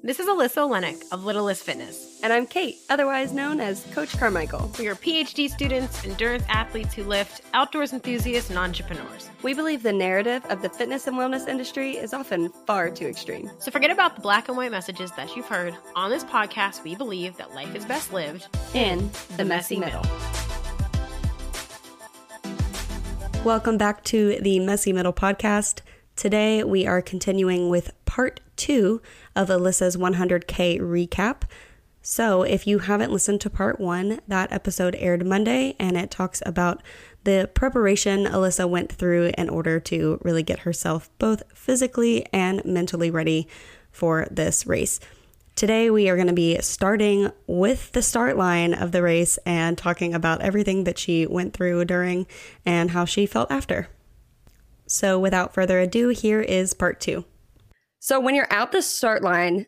This is Alyssa Olenek of Little Lyss Fitness. And I'm Kait, otherwise known as Coach Carmichael. We are PhD students, endurance athletes who lift, outdoors enthusiasts, and entrepreneurs. We believe the narrative of the fitness and wellness industry is often far too extreme. So forget about the black and white messages that you've heard. On this podcast, we believe that life is best lived in the, messy, middle. Welcome back to the Messy Middle podcast. Today we are continuing with part two of Alyssa's 100K recap. So, if you haven't listened to part one, that episode aired Monday and it talks about the preparation Alyssa went through in order to really get herself both physically and mentally ready for this race. Today, we are going to be starting with the start line of the race and talking about everything that she went through during and how she felt after. So, without further ado, here is part two. So when you're out the start line,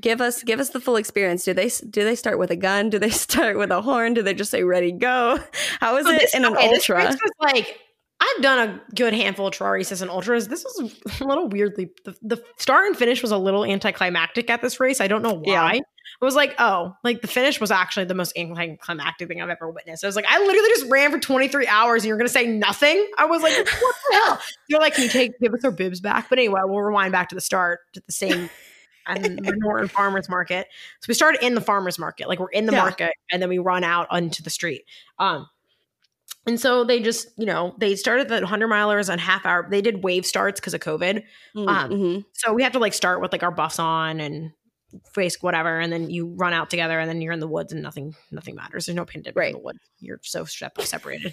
give us give us the full experience. Do they do they start with a gun? Do they start with a horn? Do they just say ready go? How is so it this, in an okay, ultra? This was like I've done a good handful of Trail races and ultras. This was a little weirdly the, the start and finish was a little anticlimactic at this race. I don't know why. Yeah. I was like, oh, like the finish was actually the most anticlimactic thing I've ever witnessed. I was like, I literally just ran for 23 hours and you're gonna say nothing. I was like, what the hell? You're like, can you take give us our bibs back? But anyway, we'll rewind back to the start to the same and the Norton Farmers Market. So we started in the farmers market, like we're in the yeah. market, and then we run out onto the street. Um, and so they just, you know, they started the 100 milers on half hour. They did wave starts because of COVID. Mm, um, mm-hmm. So we have to like start with like our buffs on and face whatever, and then you run out together, and then you're in the woods, and nothing nothing matters. There's no pandemic right. in the woods. You're so separated. You're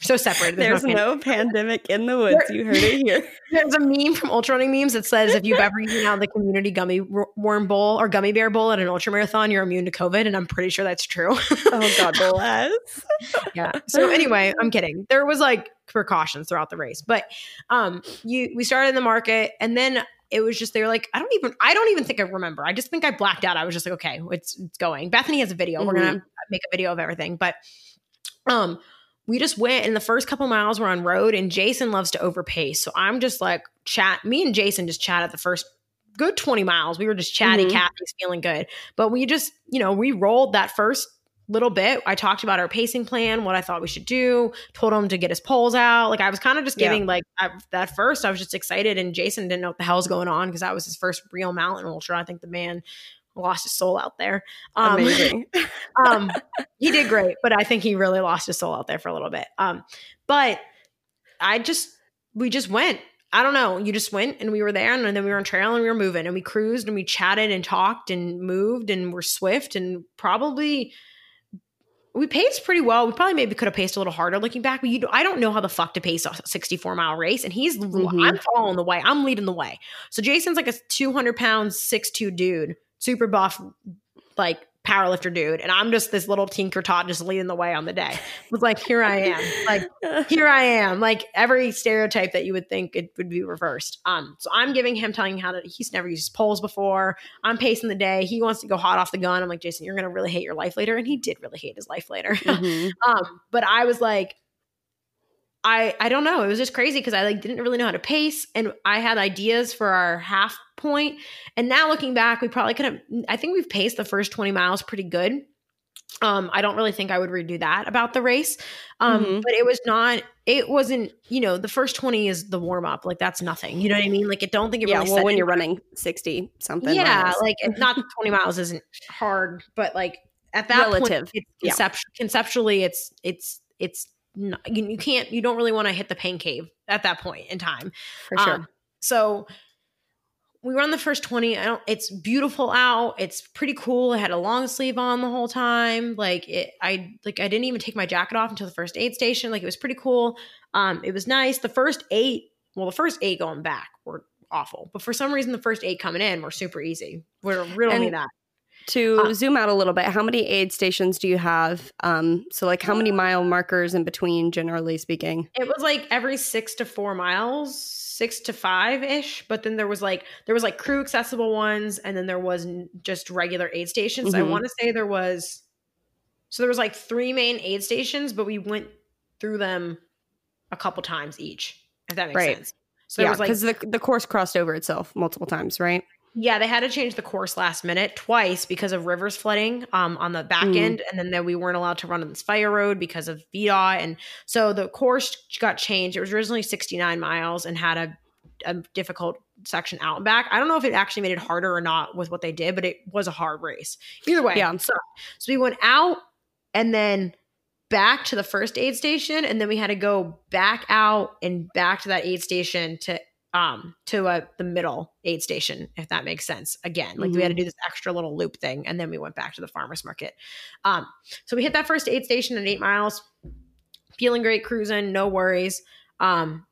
so separated. There's, There's no, no pandemic in the woods. There, you heard it here. There's a meme from ultra running memes that says if you've ever eaten out the community gummy worm bowl or gummy bear bowl at an ultra marathon, you're immune to COVID, and I'm pretty sure that's true. oh God bless. yeah. So anyway, I'm kidding. There was like precautions throughout the race, but um, you we started in the market, and then it was just they were like, I don't even I don't even think I remember. I just think I blacked out. I was just like, okay, it's it's going. Bethany has a video. Mm-hmm. We're gonna mm-hmm. make a video of everything. But um we just went and the first couple miles were on road and Jason loves to overpace. So I'm just like chat me and Jason just chat at the first good 20 miles. We were just chatting, mm-hmm. Kathy's feeling good. But we just, you know, we rolled that first little bit. I talked about our pacing plan, what I thought we should do, told him to get his poles out. Like I was kind of just giving yeah. like I, that first I was just excited and Jason didn't know what the hell's going on because that was his first real mountain ultra. I think the man lost his soul out there. Um, Amazing. um, he did great, but I think he really lost his soul out there for a little bit. Um, but I just we just went I don't know. You just went and we were there and then we were on trail and we were moving and we cruised and we chatted and talked and moved and were swift and probably we paced pretty well. We probably maybe could have paced a little harder looking back, but you, I don't know how the fuck to pace a 64 mile race. And he's, mm-hmm. I'm following the way. I'm leading the way. So Jason's like a 200 pound, six two dude, super buff, like powerlifter dude, and I'm just this little tinker tot just leading the way on the day. It was like, here I am, like here I am, like every stereotype that you would think it would be reversed. Um, so I'm giving him, telling him how to. He's never used his poles before. I'm pacing the day. He wants to go hot off the gun. I'm like, Jason, you're gonna really hate your life later, and he did really hate his life later. Mm-hmm. um, but I was like, I I don't know. It was just crazy because I like didn't really know how to pace, and I had ideas for our half point. And now looking back, we probably could have. I think we've paced the first twenty miles pretty good. Um, I don't really think I would redo that about the race. Um, mm-hmm. but it was not. It wasn't. You know, the first twenty is the warm up. Like that's nothing. You know what I mean? Like I don't think it. Yeah. Really well, when you're running sixty something. Yeah. Miles. Like not twenty miles isn't hard, but like at that relative point, yeah. conceptually, it's it's it's not, you, you can't you don't really want to hit the pain cave at that point in time for sure um, so we run the first 20 i don't it's beautiful out it's pretty cool i had a long sleeve on the whole time like it i like i didn't even take my jacket off until the first aid station like it was pretty cool um it was nice the first eight well the first eight going back were awful but for some reason the first eight coming in were super easy we're really that to uh, zoom out a little bit, how many aid stations do you have? Um, so, like, how many mile markers in between, generally speaking? It was like every six to four miles, six to five ish. But then there was like there was like crew accessible ones, and then there was just regular aid stations. Mm-hmm. I want to say there was so there was like three main aid stations, but we went through them a couple times each. If that makes right. sense. So yeah, because like, the the course crossed over itself multiple times, right? Yeah, they had to change the course last minute twice because of rivers flooding um, on the back Mm. end, and then, then we weren't allowed to run on this fire road because of VDOT, and so the course got changed. It was originally 69 miles and had a, a difficult section out and back. I don't know if it actually made it harder or not with what they did, but it was a hard race. Either way, Yeah. So, so we went out and then back to the first aid station, and then we had to go back out and back to that aid station to um to uh, the middle aid station if that makes sense again. Like we had to do this extra little loop thing and then we went back to the farmers market. Um so we hit that first aid station at eight miles. Feeling great cruising no worries. Um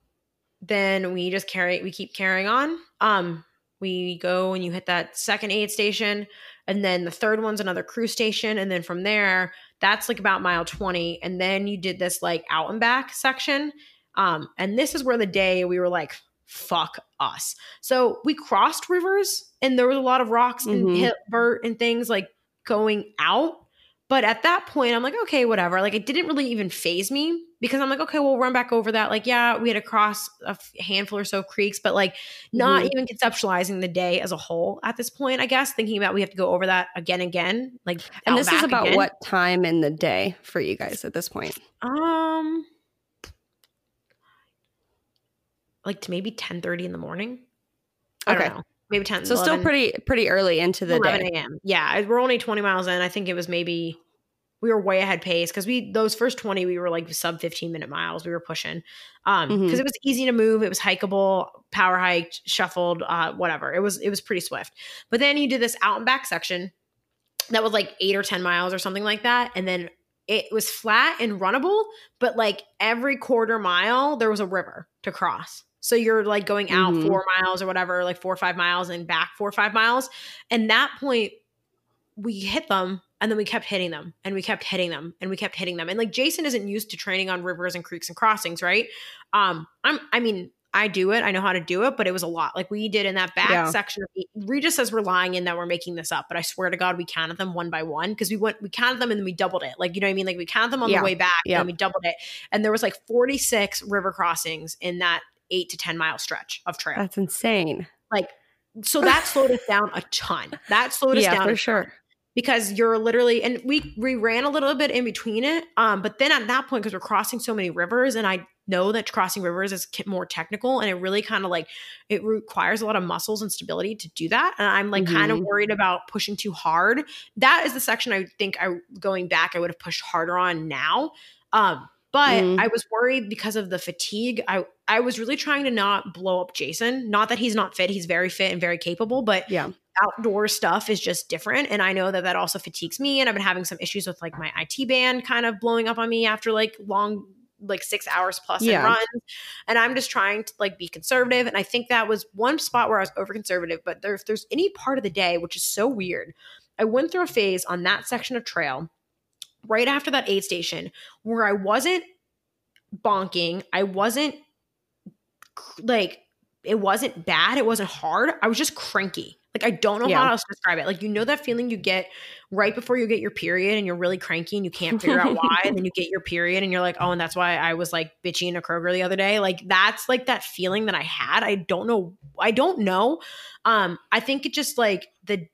then we just carry we keep carrying on. Um we go and you hit that second aid station and then the third one's another crew station and then from there that's like about mile 20 and then you did this like out and back section. Um and this is where the day we were like fuck us so we crossed rivers and there was a lot of rocks and Mhm. hit and things like going out but at that point i'm like okay whatever like it didn't really even faze me because i'm like okay we'll run back over that like yeah we had to cross a handful or so of creeks but like not Mhm. even conceptualizing the day as a whole at this point i guess thinking about we have to go over that again again like And this is about again. what time in the day for you guys at this point? um like to maybe 10 30 in the morning i Okay. don't know maybe 10 So still pretty pretty early into the 11 day. a.m. Yeah, we're only 20 miles in. I think it was maybe we were way ahead pace because we those first 20 we were like sub 15 minute miles we were pushing um because Mhm. it was easy to move it was hikeable power hiked shuffled uh whatever it was it was pretty swift but then you did this out and back section that was like eight or 10 miles or something like that and then it was flat and runnable but like every quarter mile there was a river to cross so you're like going out Mhm. four miles or whatever like four or five miles and back four or five miles and that point we hit them and then we kept hitting them and we kept hitting them and we kept hitting them and like jason isn't used to training on rivers and creeks and crossings right um i'm i mean i do it i know how to do it but it was a lot like we did in that back Yeah. section of regis says we're lying in that we're making this up but i swear to god we counted them one by one because we went we counted them and then we doubled it like you know what i mean like we counted them on Yeah. the way back Yeah. and we doubled it and there was like 46 river crossings in that eight to 10 mile stretch of trail That's insane. like so that slowed us down a ton that slowed us Yeah, down for sure. because you're literally and we we ran a little bit in between it um but then at that point because we're crossing so many rivers and i know that crossing rivers is more technical and it really kind of like it requires a lot of muscles and stability to do that and i'm like kind of worried about pushing too hard that is the section i think i going back i would have pushed harder on now um but Mm. i was worried because of the fatigue i i was really trying to not blow up jason not that he's not fit he's very fit and very capable but Yeah. outdoor stuff is just different and i know that that also fatigues me and i've been having some issues with like my IT band kind of blowing up on me after like long like six hours plus Yeah. runs and i'm just trying to like be conservative and i think that was one spot where i was over conservative but there, if there's any part of the day which is so weird i went through a phase on that section of trail right after that aid station where i wasn't bonking i wasn't like it wasn't bad it wasn't hard i was just cranky. Like i don't know Yeah. how else to describe it. Like you know that feeling you get right before you get your period and you're really cranky and you can't figure out why and then you get your period and you're like oh and that's why i was like bitchy in a kroger the other day. Like that's like that feeling that i had. I don't know i don't know. Um i think it just like the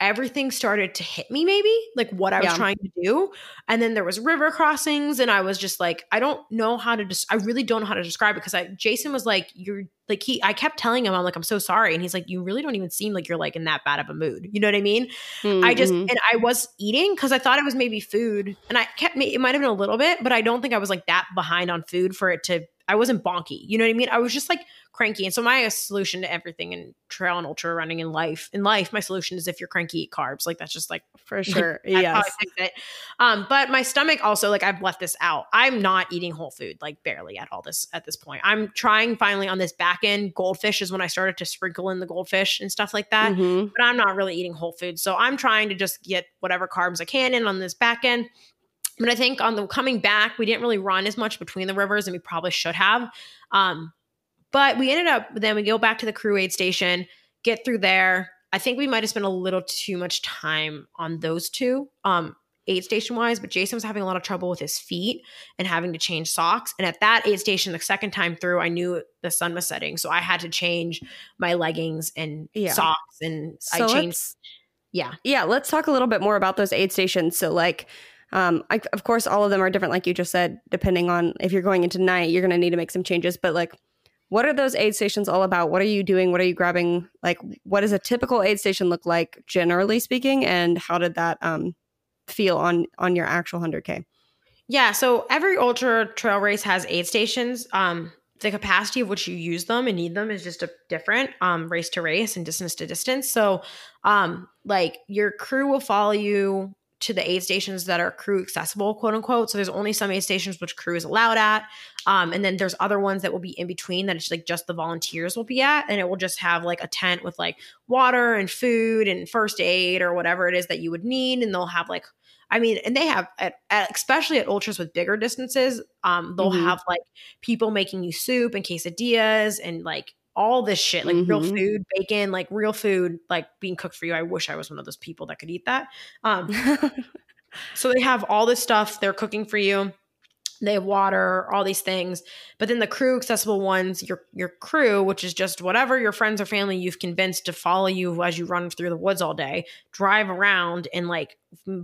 everything started to hit me maybe like what i was Yeah. trying to do and then there was river crossings and i was just like i don't know how to just i really don't know how to describe it because i jason was like you're like he i kept telling him i'm like i'm so sorry and he's like you really don't even seem like you're like in that bad of a mood you know what i mean I just Mhm. and I was eating because I thought it was maybe food, and I kept me, it might have been a little bit, but I don't think I was like that behind on food for it to. I wasn't bonky, you know what I mean? I was just like cranky, and so my solution to everything in trail and ultra running in life, in life, my solution is if you're cranky, eat carbs. Like that's just like for sure. that's how I yes. it. Um, but my stomach also, like I've left this out. I'm not eating whole food, like barely at all this at this point. I'm trying finally on this back end. Goldfish is when I started to sprinkle in the goldfish and stuff like that Mhm. but I'm not really eating whole foods. So I'm trying to just get whatever carbs I can in on this back end. But I think on the coming back, we didn't really run as much between the rivers and we probably should have. Um, but we ended up then we go back to the crew aid station, get through there. I think we might have spent a little too much time on those two. Um, aid station wise, but Jason was having a lot of trouble with his feet and having to change socks. And at that aid station, the second time through, I knew the sun was setting, so I had to change my leggings and Yeah. socks, and So I changed. Yeah, yeah, let's talk a little bit more about those aid stations. So like um, I, of course, all of them are different, like you just said. Depending on if you're going into night, you're going to need to make some changes. But like, what are those aid stations all about? What are you doing? What are you grabbing? Like, what does a typical aid station look like, generally speaking? And how did that um, feel on on your actual hundred k? Yeah, so every ultra trail race has aid stations. Um, the capacity of which you use them and need them is just a different um, race to race and distance to distance. So, um, like your crew will follow you to the aid stations that are crew accessible, quote unquote. So there's only some aid stations which crew is allowed at, um, and then there's other ones that will be in between that it's like just the volunteers will be at, and it will just have like a tent with like water and food and first aid or whatever it is that you would need, and they'll have like I mean, and they have, at, at, especially at ultras with bigger distances, um, they'll Mhm. have like people making you soup and quesadillas and like all this shit, like real Mhm. food, bacon, like real food, like being cooked for you. I wish I was one of those people that could eat that. Um, so they have all this stuff they're cooking for you. They have water, all these things. But then the crew accessible ones, your your crew, which is just whatever your friends or family you've convinced to follow you as you run through the woods all day, drive around and like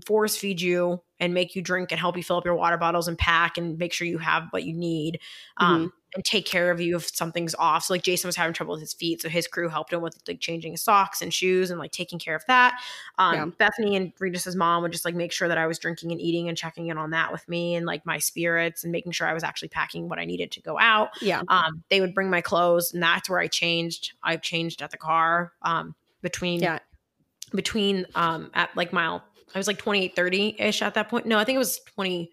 force feed you and make you drink and help you fill up your water bottles and pack and make sure you have what you need. Um, and take care of you if something's off. So like Jason was having trouble with his feet, so his crew helped him with like changing his socks and shoes and like taking care of that. Um, Yeah. Bethany and Regis' mom would just like make sure that I was drinking and eating and checking in on that with me and like my spirits and making sure I was actually packing what I needed to go out. yeah. Um, they would bring my clothes and that's where I changed. I've changed at the car um, between Yeah. between um at like mile I was like 28 30 ish at that point. No, I think it was 20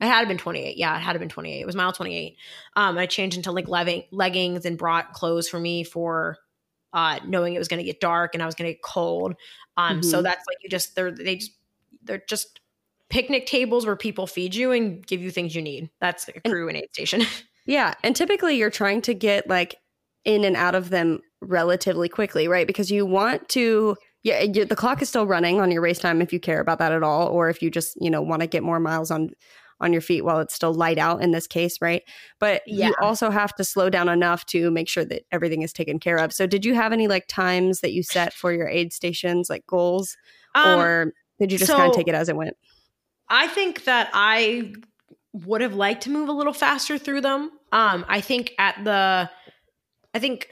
it had been 28. Yeah, it had been 28. It was mile 28. Um I changed into like legging, leggings and brought clothes for me for uh knowing it was going to get dark and I was going to get cold. Um so Mhm. that's like you just they're they just they're just picnic tables where people feed you and give you things you need. That's a crew and aid station. Yeah, and typically you're trying to get like in and out of them relatively quickly, right? Because you want to yeah, you, the clock is still running on your race time if you care about that at all or if you just, you know, want to get more miles on on your feet while it's still light out in this case, right? But Yeah. you also have to slow down enough to make sure that everything is taken care of. So did you have any like times that you set for your aid stations like goals Um, or did you just kind of take it as it went? I think that I would have liked to move a little faster through them. Um, I think at the, I think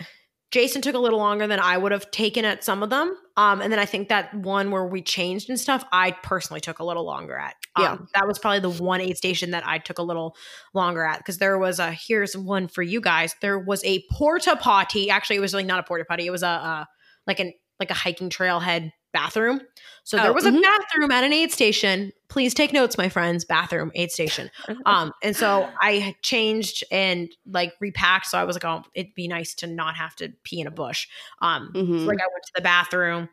Jason took a little longer than I would have taken at some of them. Um, and then I think that one where we changed and stuff, I personally took a little longer at. Um, Yeah. that was probably the one aid station that I took a little longer at because there was a. Here's one for you guys. There was a porta potty. Actually, it was like not a porta potty. It was a uh, like an like a hiking trailhead bathroom. So there Oh, was mhm. a bathroom at an aid station. Please take notes, my friends. Bathroom, aid station. Um, and so I changed and like repacked. So I was like, oh, it'd be nice to not have to pee in a bush. Um, Mhm. so like I went to the bathroom,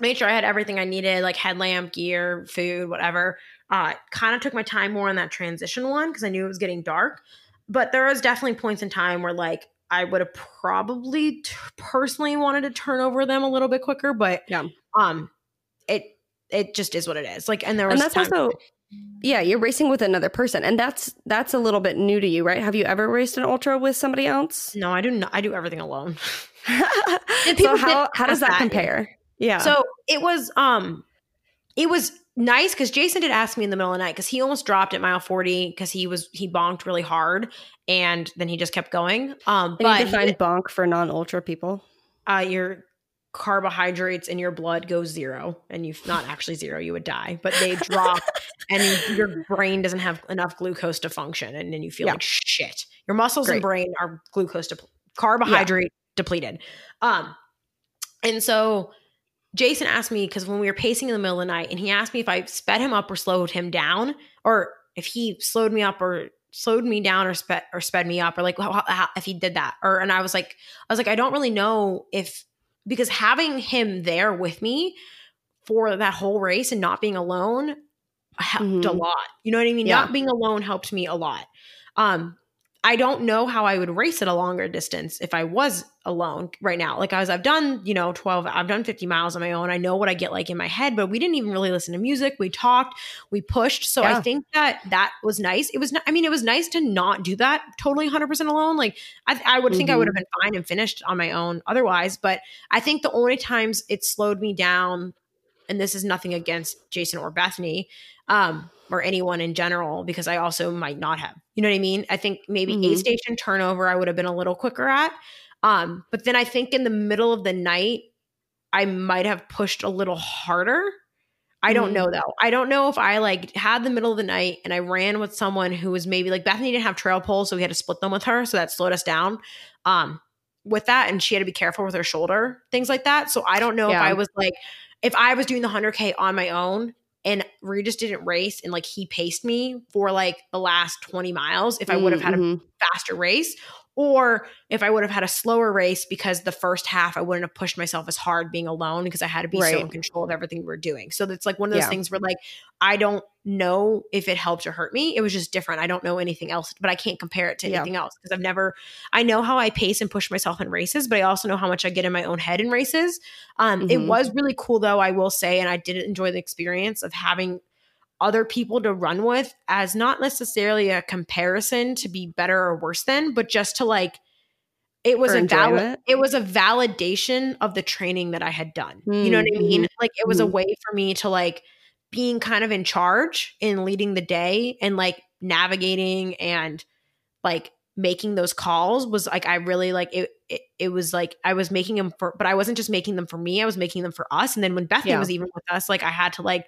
made sure I had everything I needed, like headlamp, gear, food, whatever. Uh, kind of took my time more on that transition one because I knew it was getting dark. But there was definitely points in time where like I would have probably t- personally wanted to turn over them a little bit quicker, but Yeah. um, it it just is what it is. Like, and there was and that's times- also yeah you're racing with another person and that's that's a little bit new to you right have you ever raced an ultra with somebody else no, I do not. I do everything alone. so how, how does that that. compare yeah So it was um it was nice because Jason did ask me in the middle of the night because he almost dropped at mile 40 because he was he bonked really hard and then he just kept going. Um but need to he find bonk for non-ultra people uh your carbohydrates in your blood go zero and you've not actually zero, you would die, but they drop and your brain doesn't have enough glucose to function and then you feel Yeah. like shit. Your muscles Great. and brain are glucose depl- carbohydrate depleted. Um and so Jason asked me because when we were pacing in the middle of the night, and he asked me if I sped him up or slowed him down, or if he slowed me up or slowed me down or sped or sped me up, or like how, how, if he did that. Or and I was like, I was like, I don't really know if because having him there with me for that whole race and not being alone helped a Mhm. lot. You know what I mean? Yeah. Not being alone helped me a lot. Um, I don't know how I would race at a longer distance if I was alone right now. Like as I've done, you know, 12, I've done 50 miles on my own. I know what I get like in my head, but we didn't even really listen to music. We talked, we pushed. So Yeah. I think that that was nice. It was, not, I mean, it was nice to not do that totally 100% alone. Like I, I would think I would have been fine and finished on my own otherwise. But I think the only times it slowed me down, and this is nothing against Jason or Bethany, um, or anyone in general, because I also might not have. You know what I mean? I think maybe Mhm. aid station turnover I would have been a little quicker at. Um, but then I think in the middle of the night, I might have pushed a little harder. I don't Mhm. know though. I don't know if I like had the middle of the night and I ran with someone who was maybe like Bethany didn't have trail poles, so we had to split them with her, so that slowed us down. Um, with that, and she had to be careful with her shoulder, things like that. So I don't know Yeah. if I was like, if I was doing the 100K on my own and Regis didn't race and like he paced me for like the last 20 miles, if I would have had a Mhm. faster race or if I would have had a slower race because the first half I wouldn't have pushed myself as hard being alone because I had to be so in control of everything we were doing. So it's like one of those Yeah. things where like I don't know if it helped or hurt me. It was just different. I don't know anything else, but I can't compare it to Yeah. anything else because I've never I know how I pace and push myself in races, but I also know how much I get in my own head in races. Um it Mhm. was really cool though, I will say, and I did enjoy the experience of having other people to run with as not necessarily a comparison to be better or worse than, but just to like it was a valid enjoyment? it was a validation of the training that I had done. You know what I mean? Like it was a Mhm. way for me to like being kind of in charge and leading the day and like navigating and like making those calls was like I really like it it, it was like I was making them for but I wasn't just making them for me, I was making them for us. And then when Bethany Yeah. was even with us, like I had to like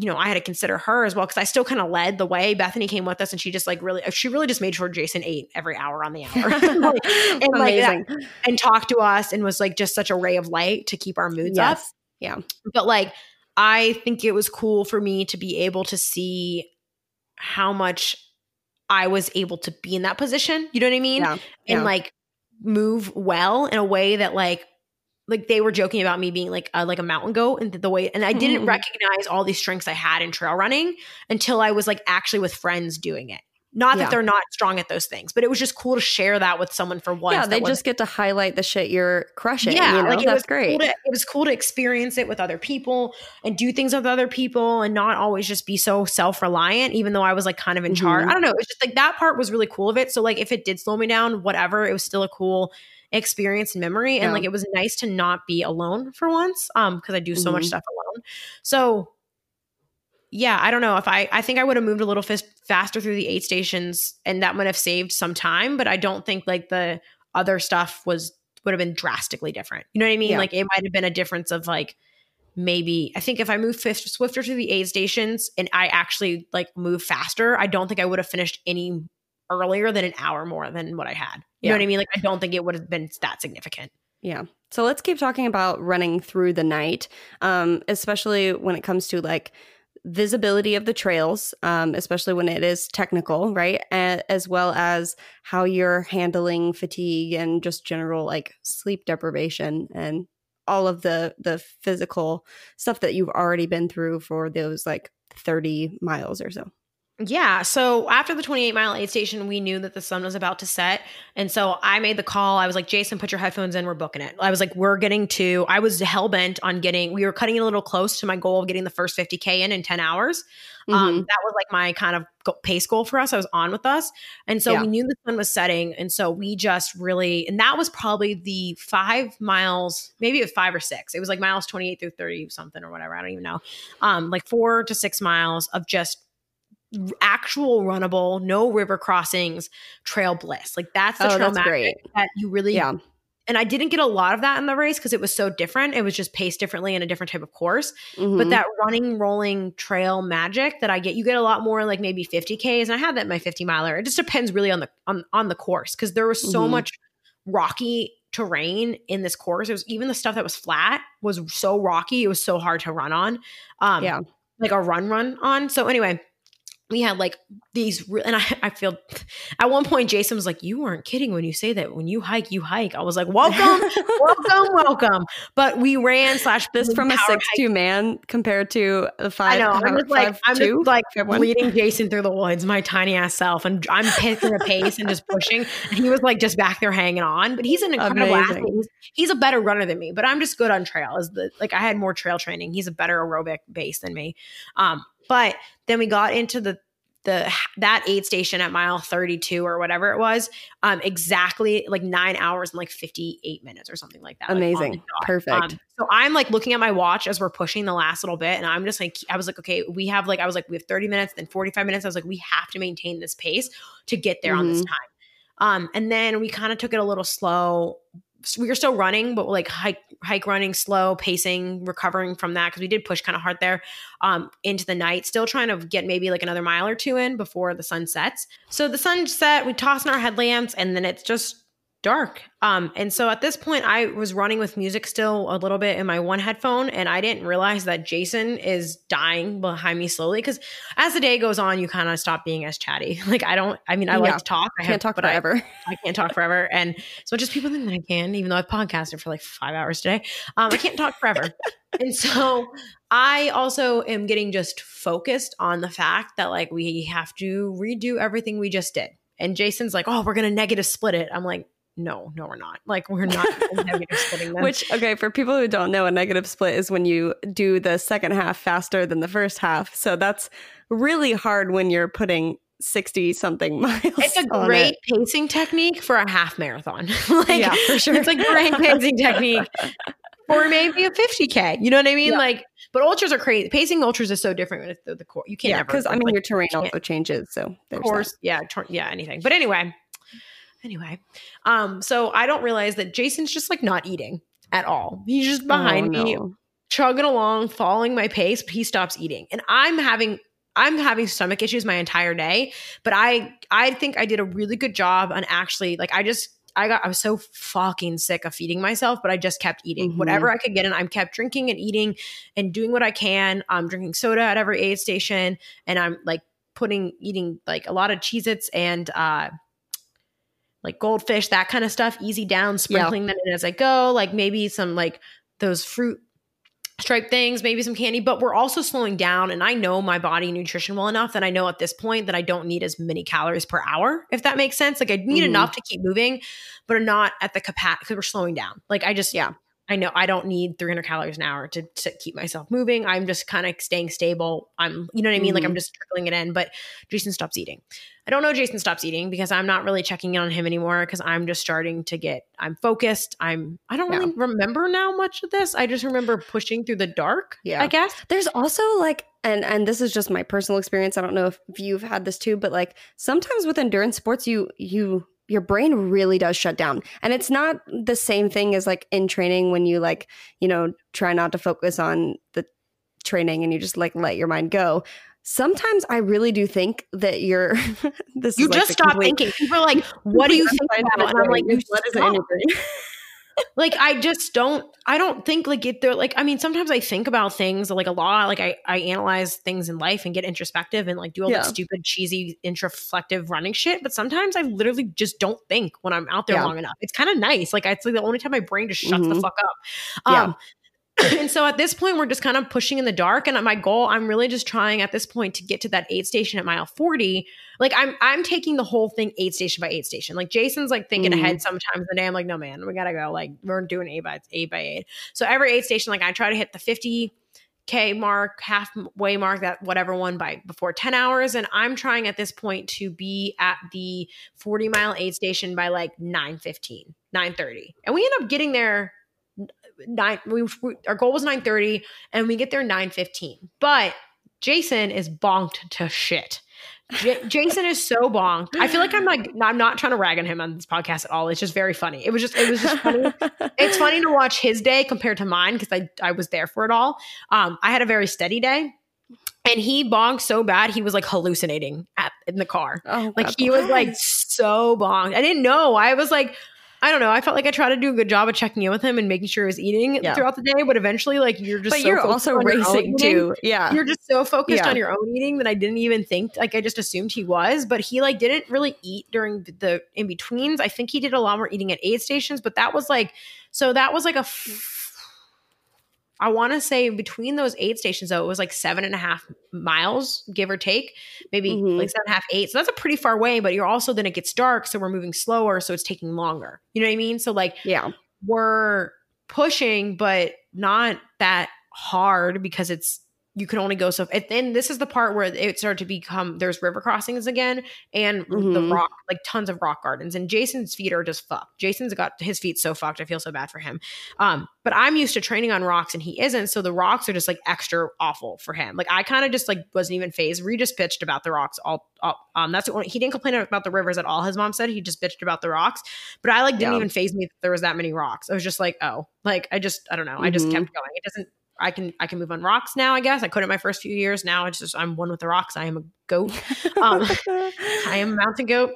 you know, I had to consider her as well because I still kind of led the way. Bethany came with us and she just like really, she really just made sure Jason ate every hour on the hour Like, and like that, Amazing. and talked to us and was like just such a ray of light to keep our moods up. Yeah. But like, I think it was cool for me to be able to see how much I was able to be in that position. You know what I mean? Yeah. and Yeah. like move well in a way that like like they were joking about me being like a, like a mountain goat and the way and I didn't Mhm. recognize all these strengths I had in trail running until I was like actually with friends doing it. Not Yeah. that they're not strong at those things, but it was just cool to share that with someone for once. yeah, they just get to highlight the shit you're crushing. yeah, you know? like it that's was great. Cool to, it was cool to experience it with other people and do things with other people and not always just be so self reliant. Even though I was like kind of in charge, Mhm. I don't know. It's just like that part was really cool of it. So like if it did slow me down, whatever, it was still a cool experience and memory. And Yeah. like it was nice to not be alone for once, um, because I do so much Mhm. stuff alone. So yeah, I don't know if I I think I would have moved a little fis- faster through the eight stations and that might have saved some time, but I don't think like the other stuff was would have been drastically different. You know what I mean? Yeah. Like it might have been a difference of like maybe I think if I moved fif- swifter to the aid stations and I actually like move faster, I don't think I would have finished any earlier than an hour more than what I had. You Yeah. know what I mean? Like I don't think it would have been that significant. Yeah. So let's keep talking about running through the night, um, especially when it comes to like visibility of the trails, um, especially when it is technical, right? As well as how you're handling fatigue and just general like sleep deprivation and all of the the physical stuff that you've already been through for those like 30 miles or so. Yeah. So after the 28 mile aid station, we knew that the sun was about to set. And so I made the call. I was like, Jason, put your headphones in. We're booking it. I was like, we're getting to, I was hell bent on getting, we were cutting it a little close to my goal of getting the first 50K in in 10 hours. Um, Mhm. that was like my kind of pace goal for us. I was on with us. And so Yeah. we knew the sun was setting. And so we just really, and that was probably the five miles, maybe it was five or six. It was like miles 28 through 30 something or whatever. I don't even know. Um, like four to six miles of just actual runnable, no river crossings, trail bliss. Like that's the Oh, trail that's that you really Yeah. and I didn't get a lot of that in the race because it was so different. It was just paced differently in a different type of course. But Mhm. that running, rolling trail magic that I get, you get a lot more like maybe 50Ks. And I had that in my 50 miler. It just depends really on the on, on the course because there was so Mhm. much rocky terrain in this course. It was even the stuff that was flat was so rocky. It was so hard to run on. Um Yeah. like a run run on. So anyway, we had like these re- and I, I feel at one point jason was like you weren't kidding when you say that when you hike you hike i was like welcome welcome welcome but we ran slash this from a six two man compared to the five I know. I'm just like five I'm just like leading Jason through the woods, my tiny ass self, and I'm picking a pace and just pushing. And he was like just back there hanging on. But he's an incredible Amazing. athlete. He's, he's a better runner than me, but I'm just good on trail. Is the like I had more trail training. He's a better aerobic base than me. Um, but then we got into the the that aid station at mile 32 or whatever it was um exactly like nine hours and like 58 minutes or something like that like, Amazing. dot. Perfect. Um, so I'm like looking at my watch as we're pushing the last little bit, and I'm just like, I was like, okay, we have like, I was like, we have 30 minutes, then 45 minutes. I was like, we have to maintain this pace to get there on this Mhm. time. Um, and then we kind of took it a little slow. We were still running, but like hike, hike running, slow pacing, recovering from that because we did push kind of hard there um, into the night. Still trying to get maybe like another mile or two in before the sun sets. So the sun set, we toss in our headlamps, and then it's just dark. Um, and so at this point, I was running with music still a little bit in my one headphone, and I didn't realize that Jason is dying behind me slowly. Because as the day goes on, you kind of stop being as chatty. Like I don't. I mean, I Yeah. like to talk. I Can't have, talk but I, forever. I can't talk forever. And so just people think that I can, even though I've podcasted for like five hours today, um, I can't talk forever. and so I also am getting just focused on the fact that like we have to redo everything we just did. And Jason's like, oh, we're going to negative split it. I'm like, no, no, we're not. Like, we're not negative splitting them. Which, okay, for people who don't know, a negative split is when you do the second half faster than the first half. So that's really hard when you're putting 60 something miles. it's a great it. pacing technique for a half marathon. like, yeah, for sure. it's a great pacing technique or maybe a 50k you know what i mean Yeah. like but ultras are crazy pacing ultras is so different with the, the core you can't yeah, because I mean, like, your terrain also changes. So course yeah tor- yeah anything but anyway anyway um so i don't realize that jason's just like not eating at all. He's just behind Oh, me chugging along following my pace but he stops eating. And i'm having i'm having stomach issues my entire day but i i think i did a really good job on actually like i just i got i was so fucking sick of feeding myself but i just kept eating. Mhm. whatever i could get and I'm kept drinking and eating and doing what i can. I'm drinking soda at every aid station and i'm like putting eating like a lot of cheez its and uh like goldfish that kind of stuff easy down sprinkling them in as i go like maybe some like those fruit stripe things, maybe some candy, but we're also slowing down. And I know my body nutrition well enough that I know at this point that I don't need as many calories per hour, if that makes sense. Like I need Mhm. enough to keep moving, but not at the capacity because we're slowing down. Like I just, Yeah. I know I don't need 300 calories an hour to, to keep myself moving. I'm just kind of staying stable. I'm, you know what I mean? Like I'm mm-hmm. just trickling it in, but Jason stops eating. I don't know Jason stops eating because I'm not really checking in on him anymore because I'm just starting to get I'm focused. I'm I don't Yeah. really remember now much of this. I just remember pushing through the dark, Yeah. I guess. There's also like, and and this is just my personal experience. I don't know if you've had this too, but like sometimes with endurance sports, you you your brain really does shut down, and it's not the same thing as like in training when you like you know try not to focus on the training and you just like let your mind go. Sometimes I really do think that you're. this You is, like, just the stop complete- thinking. People are like, what do you think about? And I'm like, you what is it in your brain? like I just don't I don't think like it they're like I mean sometimes I think about things like a lot like I I analyze things in life and get introspective and like do all Yeah. that stupid cheesy introflective running shit but sometimes I literally just don't think when I'm out there Yeah. long enough it's kind of nice like it's like the only time my brain just shuts the Mhm. fuck up Yeah. And so at this point we're just kind of pushing in the dark and my goal I'm really just trying at this point to get to that aid station at mile 40 like I'm I'm taking the whole thing aid station by aid station. Like Jason's like thinking Mhm. ahead sometimes the day. I'm like, no man, we gotta go. Like we're doing aid by aid by aid. So every aid station, like I try to hit the 50 K mark, halfway mark, that whatever one by before 10 hours. And I'm trying at this point to be at the 40 mile aid station by like 9 15, 9 30. And we end up getting there nine we, we our goal was 9 30 and we get there 9 15. But Jason is bonked to shit. J- Jason is so bonked. I feel like I'm like I'm not trying to rag on him on this podcast at all. It's just very funny. It was just it was just funny. it's funny to watch his day compared to mine because I I was there for it all. Um, I had a very steady day, and he bonked so bad he was like hallucinating at in the car. Oh, Like God he was like so bonked. I didn't know. I was like, I don't know. I felt like I tried to do a good job of checking in with him and making sure he was eating Yeah. throughout the day, but eventually, like you're just. but so you're focused also on your own racing eating. too. Yeah. You're just so focused Yeah. on your own eating that I didn't even think. Like I just assumed he was, but he like didn't really eat during the- the in betweens. I think he did a lot more eating at aid stations, but that was like so that was like a. Mm. F- I want to say between those aid stations though, it was like seven and a half miles, give or take, maybe Mhm. like seven and a half, eight. So that's a pretty far way. But you're also then it gets dark, so we're moving slower, so it's taking longer. You know what I mean? So like yeah. we're pushing, but not that hard because it's you can only go so. And then this is the part where it started to become there's river crossings again and the Mhm. rock like tons of rock gardens. And Jason's feet are just fucked. Jason's got his feet so fucked. I feel so bad for him. Um, but I'm used to training on rocks and he isn't. So the rocks are just like extra awful for him. Like I kind of just like wasn't even fazed. We just bitched about the rocks all. all um, that's the only, he didn't complain about the rivers at all. His mom said he just bitched about the rocks. But I like didn't Yeah. even faze me that there was that many rocks. I was just like, oh, like I just I don't know. I just Mhm. kept going. It doesn't. I can I can move on rocks now. I guess I couldn't my first few years. Now it's just I'm one with the rocks. I am a goat. Um, I am a mountain goat.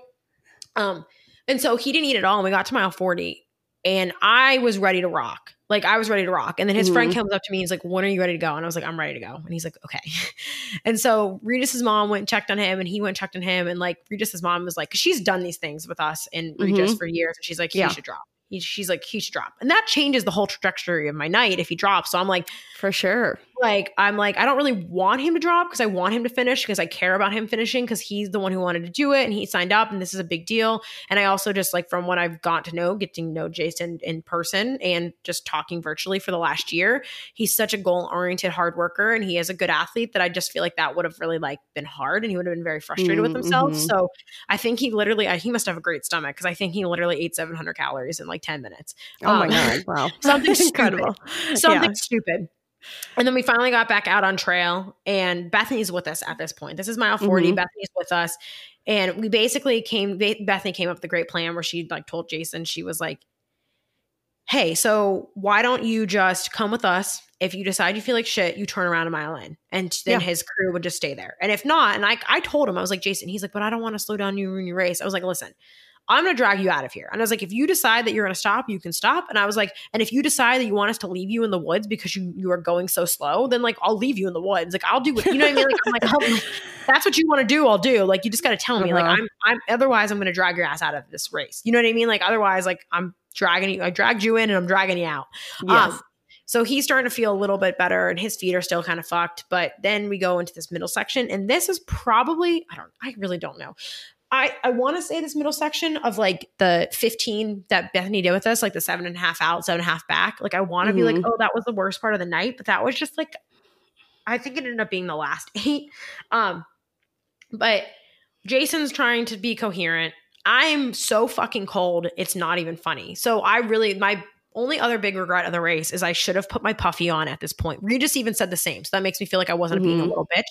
Um, and so he didn't eat at all. And we got to mile 40 and I was ready to rock. Like I was ready to rock. And then his friend Mhm. comes up to me and he's like, when are you ready to go? And I was like, I'm ready to go. And he's like, okay. and so Regis's mom went and checked on him and he went and checked on him. And like Regis's mom was like, she's done these things with us and Regis for years. And she's like, he Yeah. should drop. He, she's like, should drop. And that changes the whole trajectory of my night if he drops. So I'm like, For sure. Like I'm like I don't really want him to drop because I want him to finish because I care about him finishing because he's the one who wanted to do it and he signed up and this is a big deal and I also just like from what I've got to know getting to know Jason in person and just talking virtually for the last year he's such a goal oriented hard worker and he is a good athlete that I just feel like that would have really like been hard and he would have been very frustrated with Mm, himself mhm. so I think he literally I, he must have a great stomach because I think he literally ate 700 calories in like 10 minutes Oh my Um, god! Wow, something incredible. something Yeah. stupid. And then we finally got back out on trail, and Bethany's with us at this point. This is mile 40. Mhm. Bethany's with us. And we basically came, Bethany came up with a great plan where she like told Jason, she was like, Hey, so why don't you just come with us? If you decide you feel like shit, you turn around a mile in. And then Yeah. his crew would just stay there. And if not, and I, I told him, I was like, Jason, he's like, but I don't want to slow down you ruin your race. I was like, listen, I'm going to drag you out of here. And I was like, if you decide that you're going to stop, you can stop. And I was like, and if you decide that you want us to leave you in the woods because you you are going so slow, then like I'll leave you in the woods. Like I'll do what you know what I mean. Like I'm like, I'll- that's what you want to do. I'll do. Like you just got to tell me. Like Uh-huh. I'm I'm otherwise I'm going to drag your ass out of this race. You know what I mean? Like otherwise, like I'm dragging you. I dragged you in and I'm dragging you out. Yes. Um, so he's starting to feel a little bit better and his feet are still kind of fucked. But then we go into this middle section, and this is probably, I don't, I really don't know. I, I want to say this middle section of like the 15 that Bethany did with us, like the seven and a half out, seven and a half back. Like I want to be like, Mhm. oh, that was the worst part of the night, but that was just like, I think it ended up being the last eight. Um, but Jason's trying to be coherent. I'm so fucking cold. It's not even funny. So I really, my only other big regret of the race is I should have put my puffy on at this point. Regis even said the same. So that makes me feel like I wasn't being a Mhm. little bitch.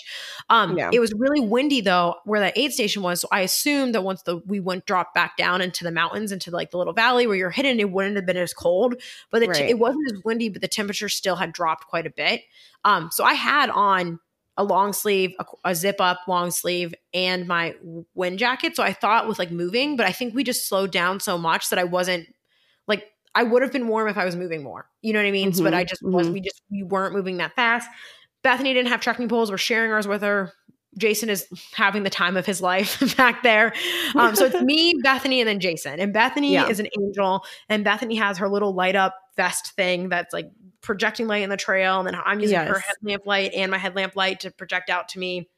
Um, Yeah. It was really windy though, where that aid station was. So I assumed that once the we went dropped back down into the mountains, into like the little valley where you're hidden, it wouldn't have been as cold. But Right. it wasn't as windy, but the temperature still had dropped quite a bit. Um, so I had on a long sleeve, a, a zip up long sleeve, and my wind jacket. So I thought with like moving, but I think we just slowed down so much that I wasn't I would have been warm if I was moving more. You know what I mean? So, but I just was. mhm. We just we weren't moving that fast. Bethany didn't have trekking poles. We're sharing ours with her. Jason is having the time of his life back there. Um, so it's me, Bethany, and then Jason. And Bethany Yeah. is an angel, and Bethany has her little light up vest thing that's like projecting light in the trail. And then I'm using her Yes. headlamp light and my headlamp light to project out to me.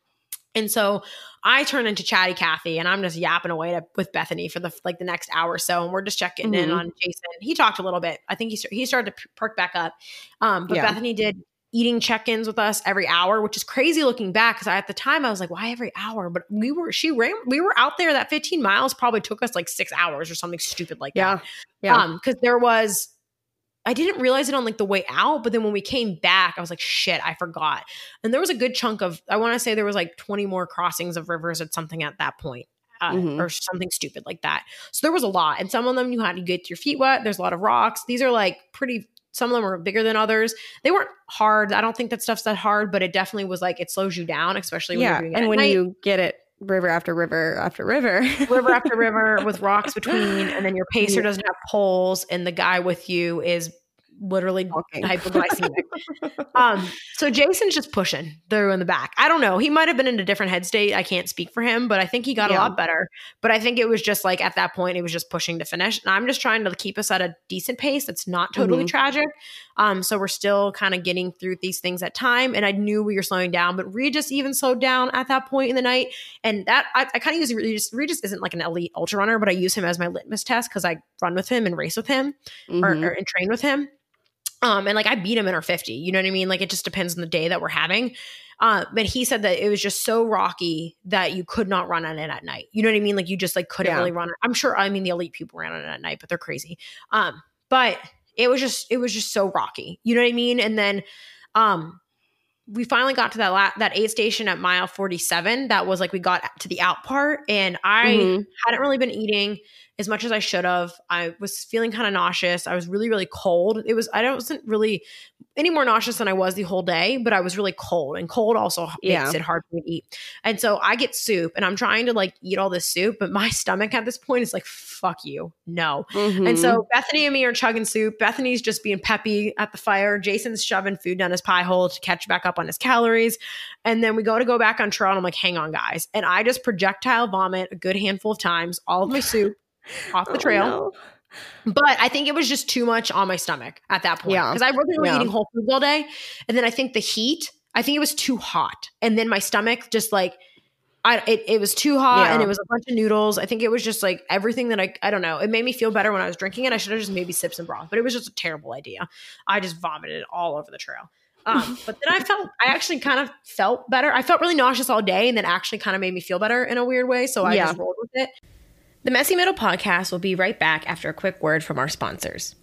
And so I turn into chatty Kathy and I'm just yapping away to, with Bethany for the like the next hour or so. And we're just checking in Mhm. on Jason. He talked a little bit. I think he, he started to perk back up. Um, but Yeah. Bethany did eating check-ins with us every hour, which is crazy looking back. Cause I, at the time I was like, why every hour? But we were, she ran, we were out there. That 15 miles probably took us like six hours or something stupid like that. Yeah. Yeah. Um, because there was I didn't realize it on like the way out, but then when we came back, I was like, shit, I forgot. And there was a good chunk of I want to say there was like 20 more crossings of rivers at something at that point. Uh, Mhm. Or something stupid like that. So there was a lot. And some of them you had to get your feet wet. There's a lot of rocks. These are like pretty some of them were bigger than others. They weren't hard. I don't think that stuff's that hard, but it definitely was like it slows you down, especially when yeah. you're doing it And when night. you get it river after river after river, river after river with rocks between, and then your pacer doesn't have poles, and the guy with you is literally Walking. hypoglycemic. um, so Jason's just pushing through in the back. I don't know. He might have been in a different head state. I can't speak for him, but I think he got yeah. a lot better. But I think it was just like at that point, it was just pushing to finish. And I'm just trying to keep us at a decent pace that's not totally mm-hmm. tragic. Um, so we're still kind of getting through these things at time. And I knew we were slowing down, but Regis even slowed down at that point in the night. And that I, I kind of use Regis. Regis isn't like an elite ultra runner, but I use him as my litmus test because I run with him and race with him mm-hmm. or, or and train with him. Um, and like I beat him in our 50. You know what I mean? Like it just depends on the day that we're having. Uh, but he said that it was just so rocky that you could not run on it at night. You know what I mean? Like you just like couldn't yeah. really run. I'm sure I mean the elite people ran on it at night, but they're crazy. Um, but it was just it was just so rocky. You know what I mean? And then um we finally got to that la- that aid station at mile 47 that was like we got to the out part and i mm-hmm. hadn't really been eating as much as I should have. I was feeling kind of nauseous. I was really, really cold. It was, I wasn't really any more nauseous than I was the whole day, but I was really cold and cold also yeah. makes it hard for me to eat. And so I get soup and I'm trying to like eat all this soup, but my stomach at this point is like, fuck you. No. Mm-hmm. And so Bethany and me are chugging soup. Bethany's just being peppy at the fire. Jason's shoving food down his pie hole to catch back up on his calories. And then we go to go back on trail and I'm like, hang on, guys. And I just projectile vomit a good handful of times, all of my soup off the oh, trail. no. But I think it was just too much on my stomach at that point. Yeah. Because I wasn't really yeah. eating whole foods all day. And then I think the heat, I think it was too hot. And then my stomach just like, I, it, it was too hot yeah. and it was a bunch of noodles. I think it was just like everything that I, I don't know. It made me feel better when I was drinking it. I should have just maybe sipped some broth, but it was just a terrible idea. I just vomited all over the trail. Um, but then I felt, I actually kind of felt better. I felt really nauseous all day and then actually kind of made me feel better in a weird way. So I yeah. just rolled with it. The Messy Middle podcast will be right back after a quick word from our sponsors.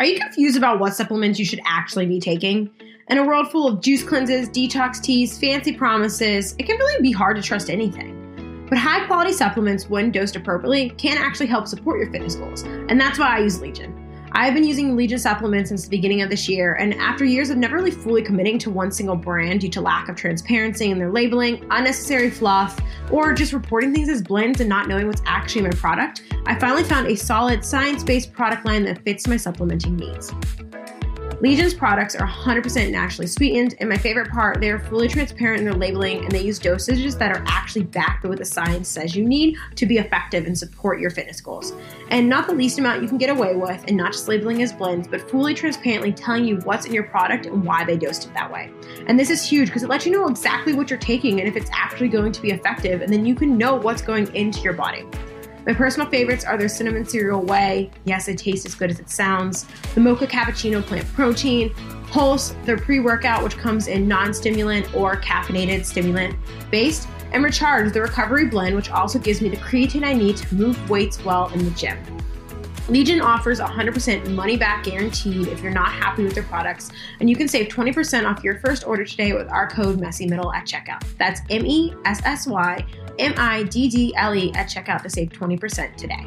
Are you confused about what supplements you should actually be taking? In a world full of juice cleanses, detox teas, fancy promises, it can really be hard to trust anything. But high quality supplements, when dosed appropriately, can actually help support your fitness goals. And that's why I use Legion. I've been using Legion supplements since the beginning of this year, and after years of never really fully committing to one single brand due to lack of transparency in their labeling, unnecessary fluff, or just reporting things as blends and not knowing what's actually in my product, I finally found a solid science based product line that fits my supplementing needs. Legion's products are 100% naturally sweetened, and my favorite part, they are fully transparent in their labeling and they use dosages that are actually backed by what the science says you need to be effective and support your fitness goals. And not the least amount you can get away with, and not just labeling as blends, but fully transparently telling you what's in your product and why they dosed it that way. And this is huge because it lets you know exactly what you're taking and if it's actually going to be effective, and then you can know what's going into your body. My personal favorites are their cinnamon cereal whey. Yes, it tastes as good as it sounds. The mocha cappuccino plant protein. Pulse, their pre workout, which comes in non stimulant or caffeinated stimulant based. And Recharge, the recovery blend, which also gives me the creatine I need to move weights well in the gym. Legion offers 100% money back guaranteed if you're not happy with their products, and you can save 20% off your first order today with our code MESSYMIDDLE at checkout. That's M E S S Y M I D D L E at checkout to save 20% today.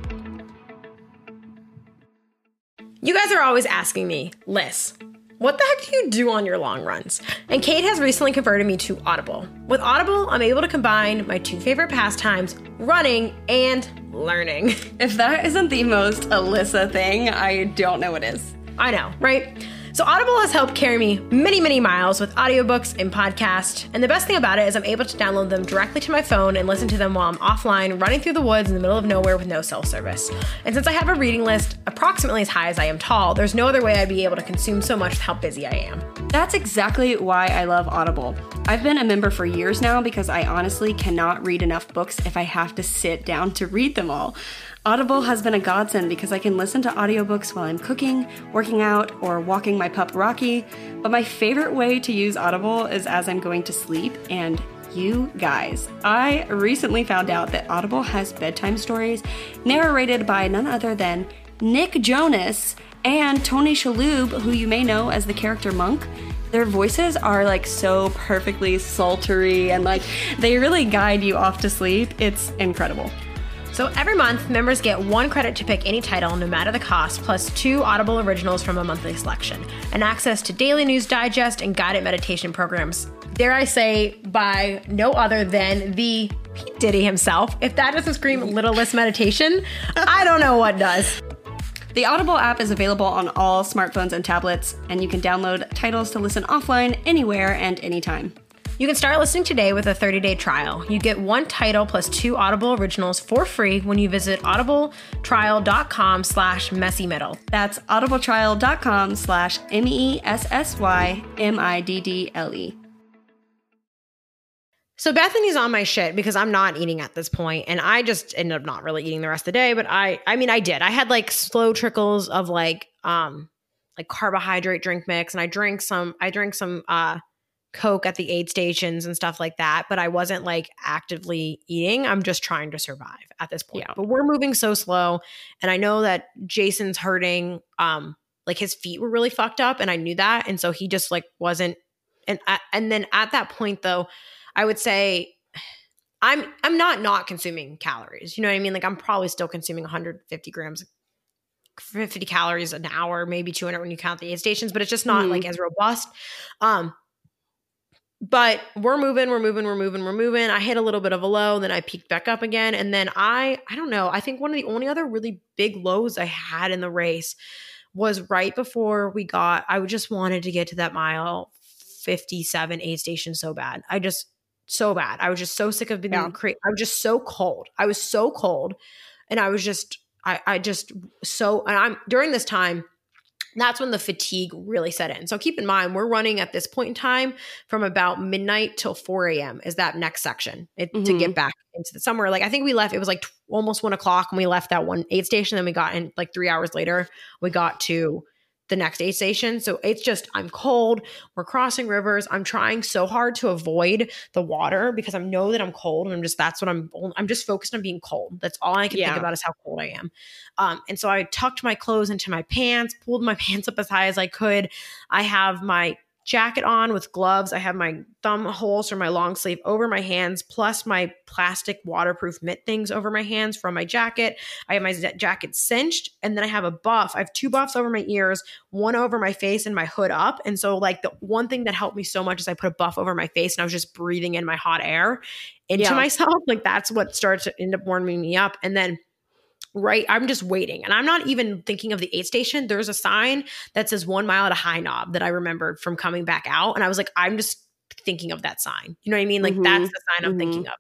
You guys are always asking me, Lyss, what the heck do you do on your long runs? And Kait has recently converted me to Audible. With Audible, I'm able to combine my two favorite pastimes, running and learning. If that isn't the most Alyssa thing, I don't know what is. I know, right? So Audible has helped carry me many, many miles with audiobooks and podcasts. And the best thing about it is I'm able to download them directly to my phone and listen to them while I'm offline, running through the woods in the middle of nowhere with no cell service. And since I have a reading list approximately as high as I am tall, there's no other way I'd be able to consume so much with how busy I am. That's exactly why I love Audible. I've been a member for years now because I honestly cannot read enough books if I have to sit down to read them all. Audible has been a godsend because I can listen to audiobooks while I'm cooking, working out, or walking my pup Rocky. But my favorite way to use Audible is as I'm going to sleep. And you guys, I recently found out that Audible has bedtime stories narrated by none other than Nick Jonas and Tony Shalhoub, who you may know as the character Monk. Their voices are like so perfectly sultry and like they really guide you off to sleep. It's incredible. So every month, members get one credit to pick any title, no matter the cost, plus two Audible originals from a monthly selection, and access to daily news digest and guided meditation programs. Dare I say, by no other than the P. Diddy himself. If that doesn't scream Little Lyss meditation, I don't know what does. The Audible app is available on all smartphones and tablets, and you can download titles to listen offline anywhere and anytime. You can start listening today with a 30-day trial. You get one title plus two Audible originals for free when you visit audibletrial.com slash messymiddle. That's audibletrial.com slash M-E-S-S-Y-M-I-D-D-L-E. So Bethany's on my shit because I'm not eating at this point, and I just ended up not really eating the rest of the day. But I, I mean, I did. I had like slow trickles of like, um, like carbohydrate drink mix, and I drank some. I drank some uh, Coke at the aid stations and stuff like that. But I wasn't like actively eating. I'm just trying to survive at this point. Yeah. But we're moving so slow, and I know that Jason's hurting. Um, like his feet were really fucked up, and I knew that, and so he just like wasn't. And and then at that point though. I would say I'm I'm not not consuming calories. You know what I mean? Like I'm probably still consuming 150 grams 50 calories an hour, maybe 200 when you count the aid stations, but it's just not Mhm. like as robust. Um but we're moving, we're moving, we're moving, we're moving. I hit a little bit of a low, then I peaked back up again. And then I, I don't know, I think one of the only other really big lows I had in the race was right before we got, I just wanted to get to that mile 57 aid station so bad. I just, so bad. I was just so sick of being Yeah. cra- I was just so cold. I was so cold. And I was just, I, I just so, and I'm during this time, that's when the fatigue really set in. So keep in mind, we're running at this point in time from about midnight till 4 a.m. is that next section it, to Mhm. get back into the summer. Like I think we left, it was like t- almost one o'clock when we left that one aid station. Then we got in like three hours later, we got to the next aid station. So it's just, I'm cold. We're crossing rivers. I'm trying so hard to avoid the water because I know that I'm cold. And I'm just, that's what I'm, I'm just focused on being cold. That's all I can Yeah. think about is how cold I am. Um, and so I tucked my clothes into my pants, pulled my pants up as high as I could. I have my jacket on with gloves. I have my thumb holes from my long sleeve over my hands, plus my plastic waterproof mitt things over my hands from my jacket. I have my jacket cinched, and then I have a buff. I have two buffs over my ears, one over my face, and my hood up. And so, like, the one thing that helped me so much is I put a buff over my face and I was just breathing in my hot air into Yeah. myself. Like, that's what started to end up warming me up. And then right i'm just waiting and i'm not even thinking of the aid station there's a sign that says one mile at a high knob that i remembered from coming back out and i was like i'm just thinking of that sign you know what i mean like Mhm. that's the sign i'm Mhm. thinking of